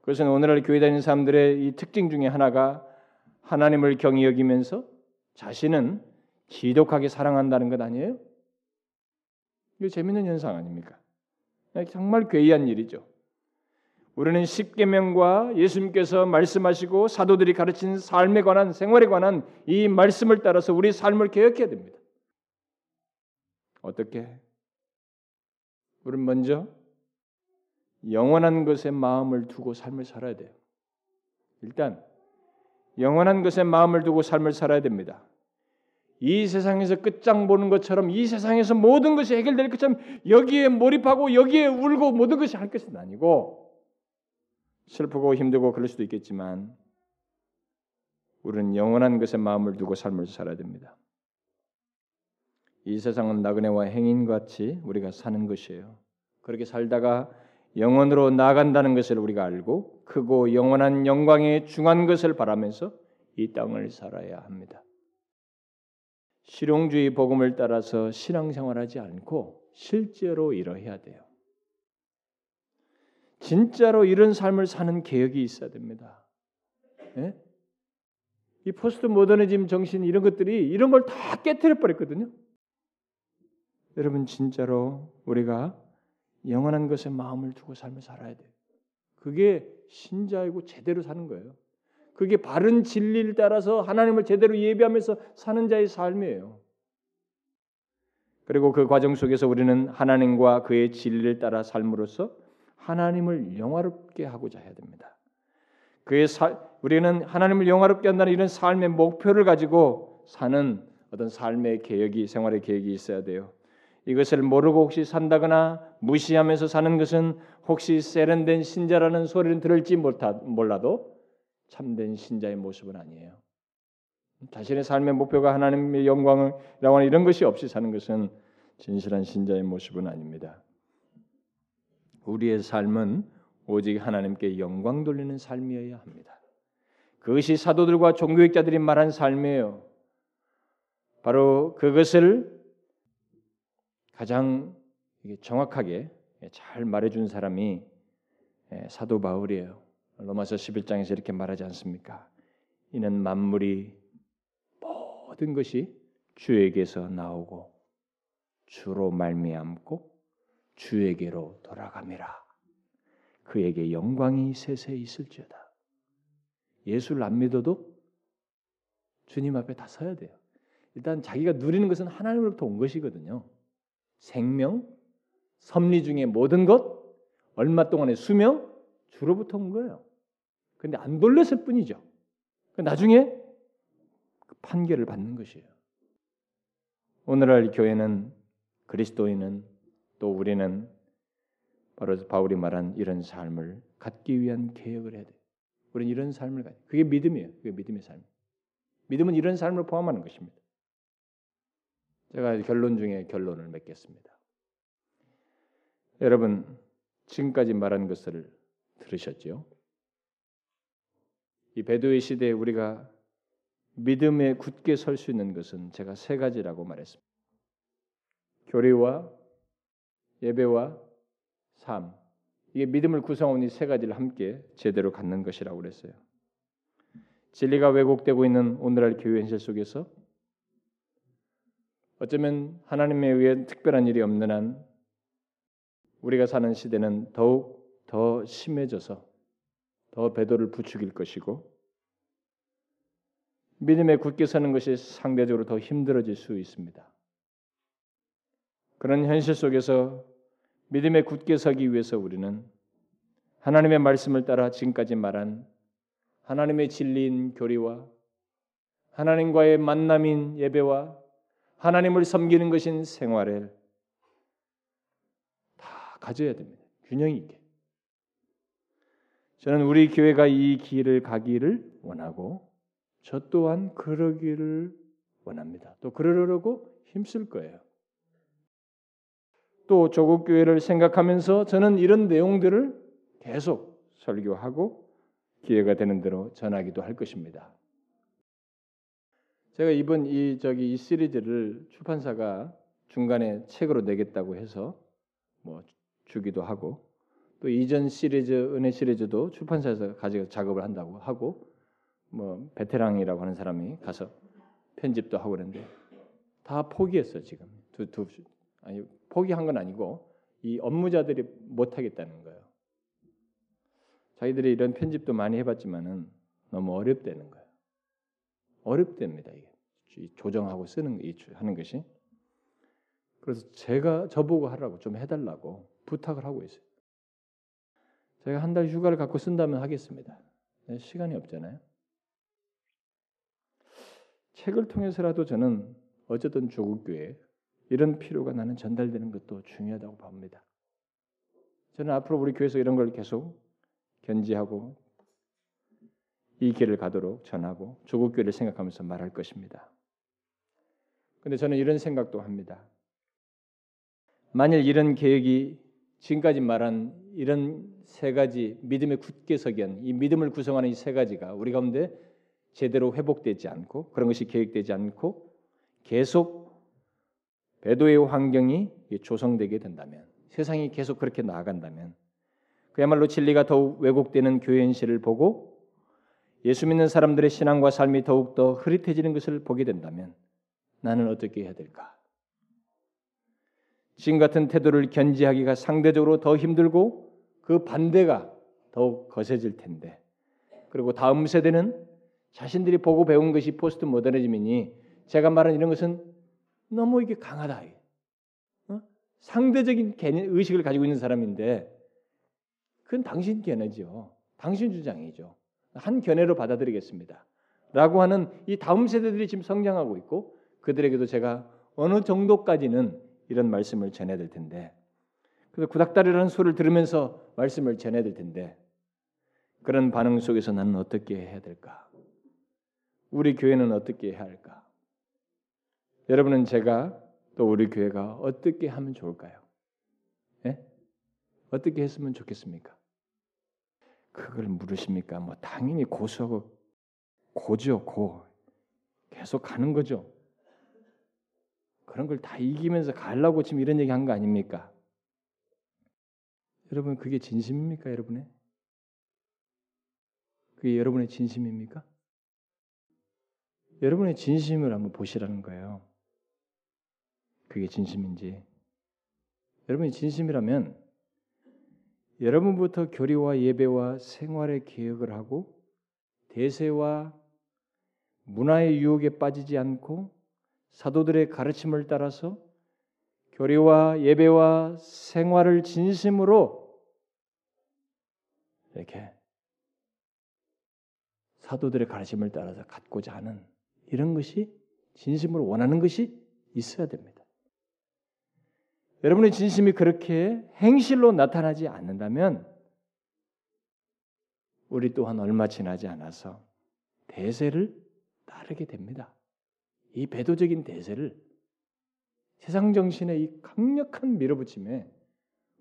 그것은 오늘날 교회 다니는 사람들의 이 특징 중에 하나가 하나님을 경히 여기면서 자신은 지독하게 사랑한다는 것 아니에요? 이거 재밌는 현상 아닙니까? 정말 괴이한 일이죠. 우리는 십계명과 예수님께서 말씀하시고 사도들이 가르친 삶에 관한 생활에 관한 이 말씀을 따라서 우리 삶을 개혁해야 됩니다. 어떻게? 우리는 먼저 영원한 것에 마음을 두고 삶을 살아야 돼요. 일단 영원한 것에 마음을 두고 삶을 살아야 됩니다. 이 세상에서 끝장 보는 것처럼 이 세상에서 모든 것이 해결될 것처럼 여기에 몰입하고 여기에 울고 모든 것이 할 것은 아니고 슬프고 힘들고 그럴 수도 있겠지만 우리는 영원한 것에 마음을 두고 삶을 살아야 됩니다. 이 세상은 나그네와 행인 같이 우리가 사는 것이에요. 그렇게 살다가 영원으로 나간다는 것을 우리가 알고 크고 영원한 영광에 중한 것을 바라면서 이 땅을 살아야 합니다. 실용주의 복음을 따라서 신앙생활하지 않고 실제로 이러해야 돼요. 진짜로 이런 삶을 사는 계획이 있어야 됩니다. 예? 이 포스트 모더니즘 정신 이런 것들이 이런 걸 다 깨뜨려 버렸거든요. 여러분 진짜로 우리가 영원한 것에 마음을 두고 삶을 살아야 돼요. 그게 신자이고 제대로 사는 거예요. 그게 바른 진리를 따라서 하나님을 제대로 예배하면서 사는 자의 삶이에요. 그리고 그 과정 속에서 우리는 하나님과 그의 진리를 따라 삶으로써 하나님을 영화롭게 하고자 해야 됩니다. 그의 사, 우리는 하나님을 영화롭게 한다는 이런 삶의 목표를 가지고 사는 어떤 삶의 계획이 생활의 계획이 있어야 돼요. 이것을 모르고 혹시 산다거나 무시하면서 사는 것은 혹시 세련된 신자라는 소리를 들을지 몰라도 참된 신자의 모습은 아니에요. 자신의 삶의 목표가 하나님의 영광이라고 하는 이런 것이 없이 사는 것은 진실한 신자의 모습은 아닙니다. 우리의 삶은 오직 하나님께 영광 돌리는 삶이어야 합니다. 그것이 사도들과 종교학자들이 말한 삶이에요. 바로 그것을 가장 정확하게 잘 말해준 사람이 사도 바울이에요. 로마서 11장에서 이렇게 말하지 않습니까? 이는 만물이 모든 것이 주에게서 나오고 주로 말미암고 주에게로 돌아갑니다. 그에게 영광이 세세 있을지어다. 예수를 안 믿어도 주님 앞에 다 서야 돼요. 일단 자기가 누리는 것은 하나님으로부터 온 것이거든요. 생명, 섭리 중에 모든 것, 얼마 동안의 수명, 주로부터 온 거예요. 근데 안 돌렸을 뿐이죠. 그 나중에 그 판결을 받는 것이에요. 오늘날 교회는 그리스도인은 또 우리는 바로 바울이 말한 이런 삶을 갖기 위한 개혁을 해야 돼. 우리는 이런 삶을 가. 그게 믿음이에요. 그게 믿음의 삶. 믿음은 이런 삶을 포함하는 것입니다. 제가 결론 중에 결론을 맺겠습니다. 여러분 지금까지 말한 것을 들으셨죠? 이 배도의 시대에 우리가 믿음에 굳게 설 수 있는 것은 제가 세 가지라고 말했습니다. 교리와 예배와 삶. 이게 믿음을 구성하는 이 세 가지를 함께 제대로 갖는 것이라고 그랬어요. 진리가 왜곡되고 있는 오늘날 교회 현실 속에서 어쩌면 하나님에 의해 특별한 일이 없는 한 우리가 사는 시대는 더욱 더 심해져서 더 배도를 부추길 것이고 믿음에 굳게 서는 것이 상대적으로 더 힘들어질 수 있습니다. 그런 현실 속에서 믿음에 굳게 서기 위해서 우리는 하나님의 말씀을 따라 지금까지 말한 하나님의 진리인 교리와 하나님과의 만남인 예배와 하나님을 섬기는 것인 생활을 다 가져야 됩니다. 균형 있게. 저는 우리 교회가 이 길을 가기를 원하고 저 또한 그러기를 원합니다. 또 그러려고 힘쓸 거예요. 또 조국 교회를 생각하면서 저는 이런 내용들을 계속 설교하고 기회가 되는 대로 전하기도 할 것입니다. 제가 이번 이 저기 이 시리즈를 출판사가 중간에 책으로 내겠다고 해서 뭐 주기도 하고 또 이전 시리즈 은혜 시리즈도 출판사에서 가지고 작업을 한다고 하고 뭐 베테랑이라고 하는 사람이 가서 편집도 하고 그랬는데 다 포기했어 지금 두, 두 아니 포기한 건 아니고 이 업무자들이 못 하겠다는 거예요. 자기들이 이런 편집도 많이 해봤지만은 너무 어렵다는 거예요. 어렵답니다 이게 조정하고 쓰는 하는 것이. 그래서 제가 저보고 하라고 좀 해달라고 부탁을 하고 있어요. 제가 한 달 휴가를 갖고 쓴다면 하겠습니다. 네, 시간이 없잖아요. 책을 통해서라도 저는 어쨌든 조국 교회 이런 필요가 나는 전달되는 것도 중요하다고 봅니다. 저는 앞으로 우리 교회에서 이런 걸 계속 견지하고 이 길을 가도록 전하고 조국 교회를 생각하면서 말할 것입니다. 근데 저는 이런 생각도 합니다. 만일 이런 계획이 지금까지 말한 이런 세 가지 믿음에 굳게 서기 위한 이 믿음을 구성하는 이 세 가지가 우리 가운데 제대로 회복되지 않고 그런 것이 계획되지 않고 계속 배도의 환경이 조성되게 된다면 세상이 계속 그렇게 나아간다면 그야말로 진리가 더욱 왜곡되는 교회 현실을 보고 예수 믿는 사람들의 신앙과 삶이 더욱 더 흐릿해지는 것을 보게 된다면 나는 어떻게 해야 될까? 지금 같은 태도를 견지하기가 상대적으로 더 힘들고 그 반대가 더욱 거세질 텐데 그리고 다음 세대는 자신들이 보고 배운 것이 포스트 모더니즘이니 제가 말한 이런 것은 너무 이게 강하다. 어? 상대적인 개념, 의식을 가지고 있는 사람인데 그건 당신 견해죠. 당신 주장이죠. 한 견해로 받아들이겠습니다. 라고 하는 이 다음 세대들이 지금 성장하고 있고 그들에게도 제가 어느 정도까지는 이런 말씀을 전해야 될 텐데 그래서 구닥다리라는 소리를 들으면서 말씀을 전해야 될 텐데 그런 반응 속에서 나는 어떻게 해야 될까? 우리 교회는 어떻게 해야 할까? 여러분은 제가 또 우리 교회가 어떻게 하면 좋을까요? 예? 어떻게 했으면 좋겠습니까? 그걸 물으십니까? 뭐 당연히 고수하고 고죠, 고. 계속 가는 거죠. 그런 걸 다 이기면서 가려고 지금 이런 얘기 한 거 아닙니까? 여러분 그게 진심입니까, 여러분의? 그게 여러분의 진심입니까? 여러분의 진심을 한번 보시라는 거예요. 그게 진심인지. 여러분이 진심이라면 여러분부터 교리와 예배와 생활의 계획을 하고 대세와 문화의 유혹에 빠지지 않고 사도들의 가르침을 따라서 교리와 예배와 생활을 진심으로 이렇게 사도들의 가르침을 따라서 갖고자 하는 이런 것이 진심으로 원하는 것이 있어야 됩니다. 여러분의 진심이 그렇게 행실로 나타나지 않는다면 우리 또한 얼마 지나지 않아서 대세를 따르게 됩니다. 이 배도적인 대세를 세상 정신의 이 강력한 밀어붙임에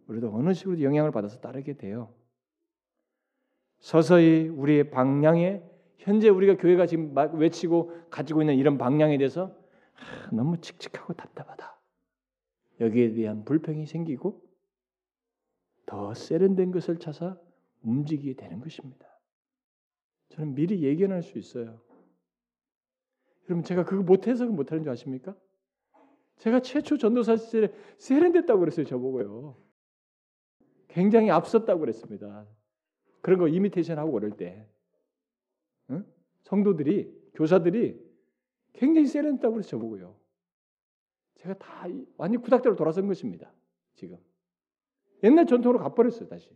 우리도 어느 식으로 영향을 받아서 따르게 돼요. 서서히 우리의 방향에 현재 우리가 교회가 지금 막 외치고 가지고 있는 이런 방향에 대해서 아, 너무 칙칙하고 답답하다. 여기에 대한 불평이 생기고 더 세련된 것을 찾아 움직이게 되는 것입니다. 저는 미리 예견할 수 있어요. 여러분 제가 그거 못해서 못하는 줄 아십니까? 제가 최초 전도사 시절에 세련됐다고 그랬어요 저보고요. 굉장히 앞섰다고 그랬습니다. 그런 거 이미테이션 하고 그럴 때 응? 성도들이 교사들이 굉장히 세련됐다고 그래서 저보고요. 제가 다 완전 구닥다리로 돌아선 것입니다. 지금 옛날 전통으로 가버렸어요 다시.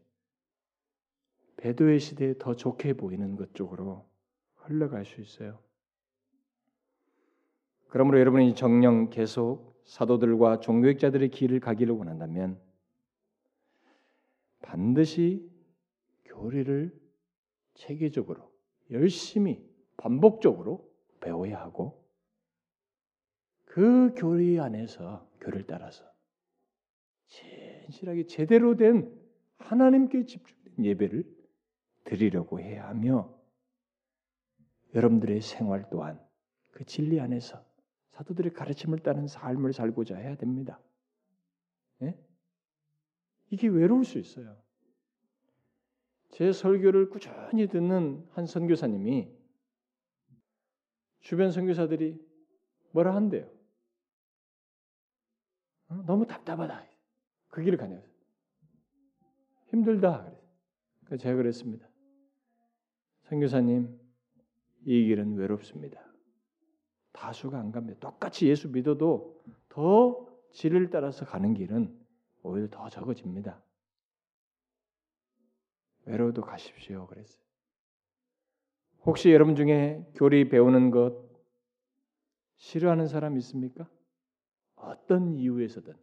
배도의 시대에 더 좋게 보이는 것 쪽으로 흘러갈 수 있어요. 그러므로 여러분이 정령 계속 사도들과 종교학자들의 길을 가기를 원한다면 반드시 교리를 체계적으로 열심히 반복적으로 배워야 하고 그 교리 안에서 교를 따라서 진실하게 제대로 된 하나님께 집중된 예배를 드리려고 해야 하며 여러분들의 생활 또한 그 진리 안에서 사도들의 가르침을 따른 삶을 살고자 해야 됩니다. 예? 이게 외로울 수 있어요. 제 설교를 꾸준히 듣는 한 선교사님이 주변 선교사들이 뭐라 한대요. 어? 너무 답답하다. 그 길을 가냐. 힘들다. 그래서 제가 그랬습니다. 선교사님, 이 길은 외롭습니다. 다수가 안 갑니다. 똑같이 예수 믿어도 더 진리를 따라서 가는 길은 오히려 더 적어집니다. 외로워도 가십시오. 그랬어요. 혹시 여러분 중에 교리 배우는 것 싫어하는 사람 있습니까? 어떤 이유에서든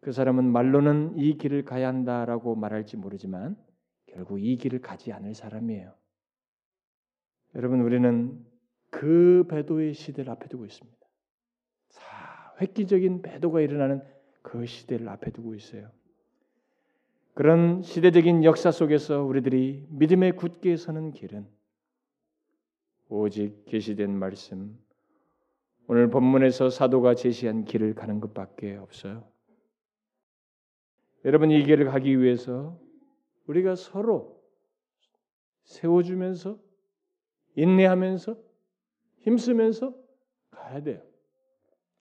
그 사람은 말로는 이 길을 가야 한다라고 말할지 모르지만 결국 이 길을 가지 않을 사람이에요. 여러분 우리는 그 배도의 시대를 앞에 두고 있습니다. 자, 획기적인 배도가 일어나는 그 시대를 앞에 두고 있어요. 그런 시대적인 역사 속에서 우리들이 믿음에 굳게 서는 길은 오직 계시된 말씀 오늘 본문에서 사도가 제시한 길을 가는 것밖에 없어요. 여러분 이 길을 가기 위해서 우리가 서로 세워주면서 인내하면서 힘쓰면서 가야 돼요.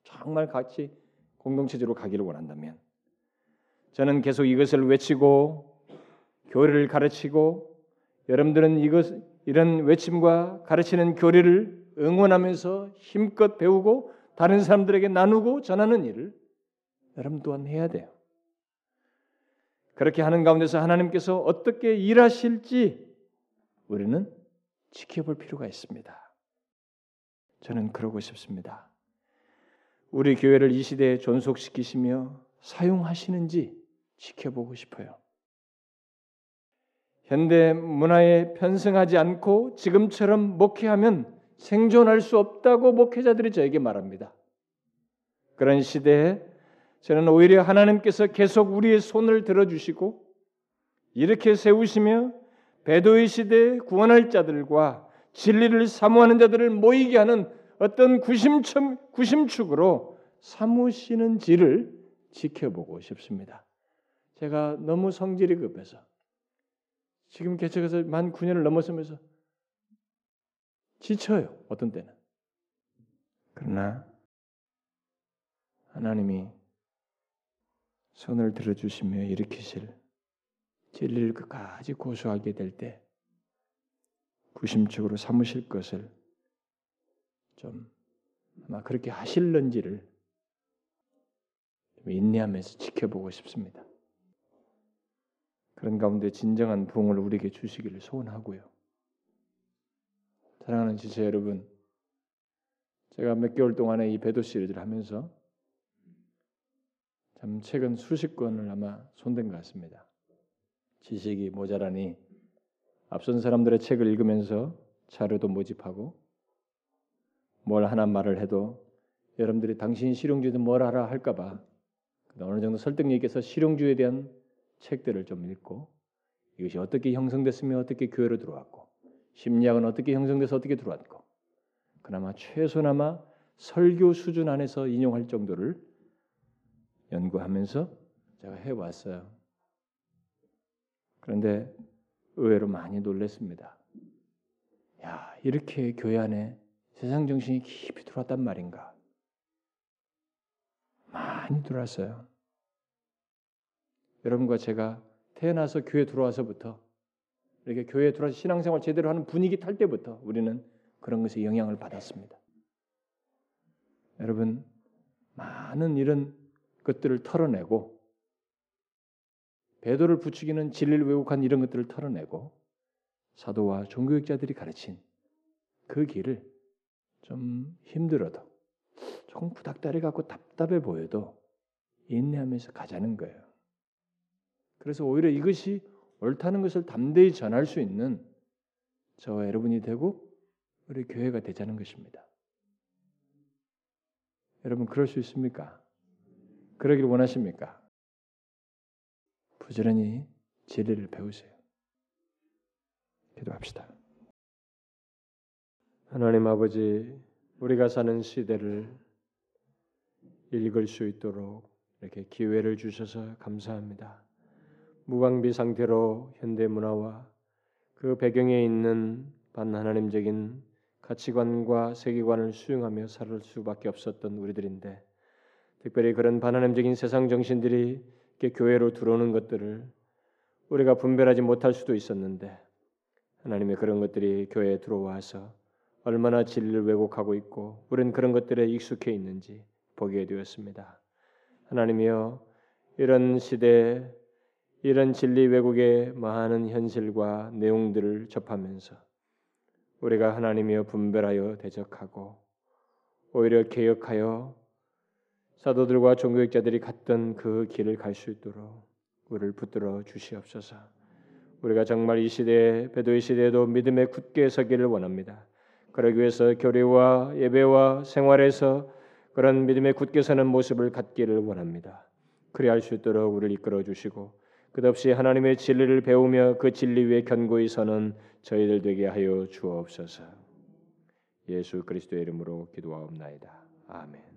정말 같이 공동체적으로 가기를 원한다면 저는 계속 이것을 외치고 교리를 가르치고 여러분들은 이것 이런 외침과 가르치는 교리를 응원하면서 힘껏 배우고 다른 사람들에게 나누고 전하는 일을 여러분 또한 해야 돼요. 그렇게 하는 가운데서 하나님께서 어떻게 일하실지 우리는 지켜볼 필요가 있습니다. 저는 그러고 싶습니다. 우리 교회를 이 시대에 존속시키시며 사용하시는지 지켜보고 싶어요. 현대 문화에 편승하지 않고 지금처럼 목회하면 생존할 수 없다고 목회자들이 저에게 말합니다. 그런 시대에 저는 오히려 하나님께서 계속 우리의 손을 들어주시고 이렇게 세우시며 배도의 시대에 구원할 자들과 진리를 사모하는 자들을 모이게 하는 어떤 구심점, 구심축으로 삼으시는 지를 지켜보고 싶습니다. 제가 너무 성질이 급해서 지금 개척해서 만 9년을 넘어서면서 지쳐요. 어떤 때는. 그러나 하나님이 손을 들어주시며 일으키실 진리를 끝까지 고수하게 될 때 구심적으로 삼으실 것을 좀 아마 그렇게 하실런지를 인내하면서 지켜보고 싶습니다. 그런 가운데 진정한 부흥을 우리에게 주시기를 소원하고요. 사랑하는 지체 여러분, 제가 몇 개월 동안에 이 배도 시리즈를 하면서 참 최근 수십 권을 아마 손댄 것 같습니다. 지식이 모자라니 앞선 사람들의 책을 읽으면서 자료도 모집하고 뭘 하나 말을 해도 여러분들이 당신 실용주의도 뭘 알아 할까봐 어느 정도 설득력 있게 서 실용주의에 대한 책들을 좀 읽고 이것이 어떻게 형성됐으며 어떻게 교회로 들어왔고 심리학은 어떻게 형성돼서 어떻게 들어왔고 그나마 최소나마 설교 수준 안에서 인용할 정도를 연구하면서 제가 해왔어요. 그런데 의외로 많이 놀랐습니다. 야 이렇게 교회 안에 세상 정신이 깊이 들어왔단 말인가? 많이 들어왔어요. 여러분과 제가 태어나서 교회 들어와서부터 이렇게 교회에 들어와서 신앙생활 제대로 하는 분위기 탈 때부터 우리는 그런 것에 영향을 받았습니다. 여러분 많은 이런 것들을 털어내고 배도를 부추기는 진리를 왜곡한 이런 것들을 털어내고 사도와 종교학자들이 가르친 그 길을 좀 힘들어도 조금 부닥다리 갖고 답답해 보여도 인내하면서 가자는 거예요. 그래서 오히려 이것이 옳다는 것을 담대히 전할 수 있는 저와 여러분이 되고 우리 교회가 되자는 것입니다. 여러분 그럴 수 있습니까? 그러길 원하십니까? 부지런히 진리를 배우세요. 기도합시다. 하나님 아버지, 우리가 사는 시대를 읽을 수 있도록 이렇게 기회를 주셔서 감사합니다. 무방비 상태로 현대 문화와 그 배경에 있는 반하나님적인 가치관과 세계관을 수용하며 살 수밖에 없었던 우리들인데 특별히 그런 반하나님적인 세상 정신들이 교회로 들어오는 것들을 우리가 분별하지 못할 수도 있었는데 하나님의 그런 것들이 교회에 들어와서 얼마나 진리를 왜곡하고 있고 우리는 그런 것들에 익숙해 있는지 보게 되었습니다. 하나님이여 이런 시대에 이런 진리 왜곡의 많은 현실과 내용들을 접하면서 우리가 하나님이여 분별하여 대적하고 오히려 개혁하여 사도들과 종교학자들이 갔던 그 길을 갈 수 있도록 우리를 붙들어 주시옵소서. 우리가 정말 이 시대에 배도의 시대에도 믿음에 굳게 서기를 원합니다. 그러기 위해서 교회와 예배와 생활에서 그런 믿음에 굳게 서는 모습을 갖기를 원합니다. 그리 할 수 있도록 우리를 이끌어 주시고 끝없이 하나님의 진리를 배우며 그 진리 위에 견고히 서는 저희들 되게 하여 주옵소서. 예수 그리스도의 이름으로 기도하옵나이다. 아멘.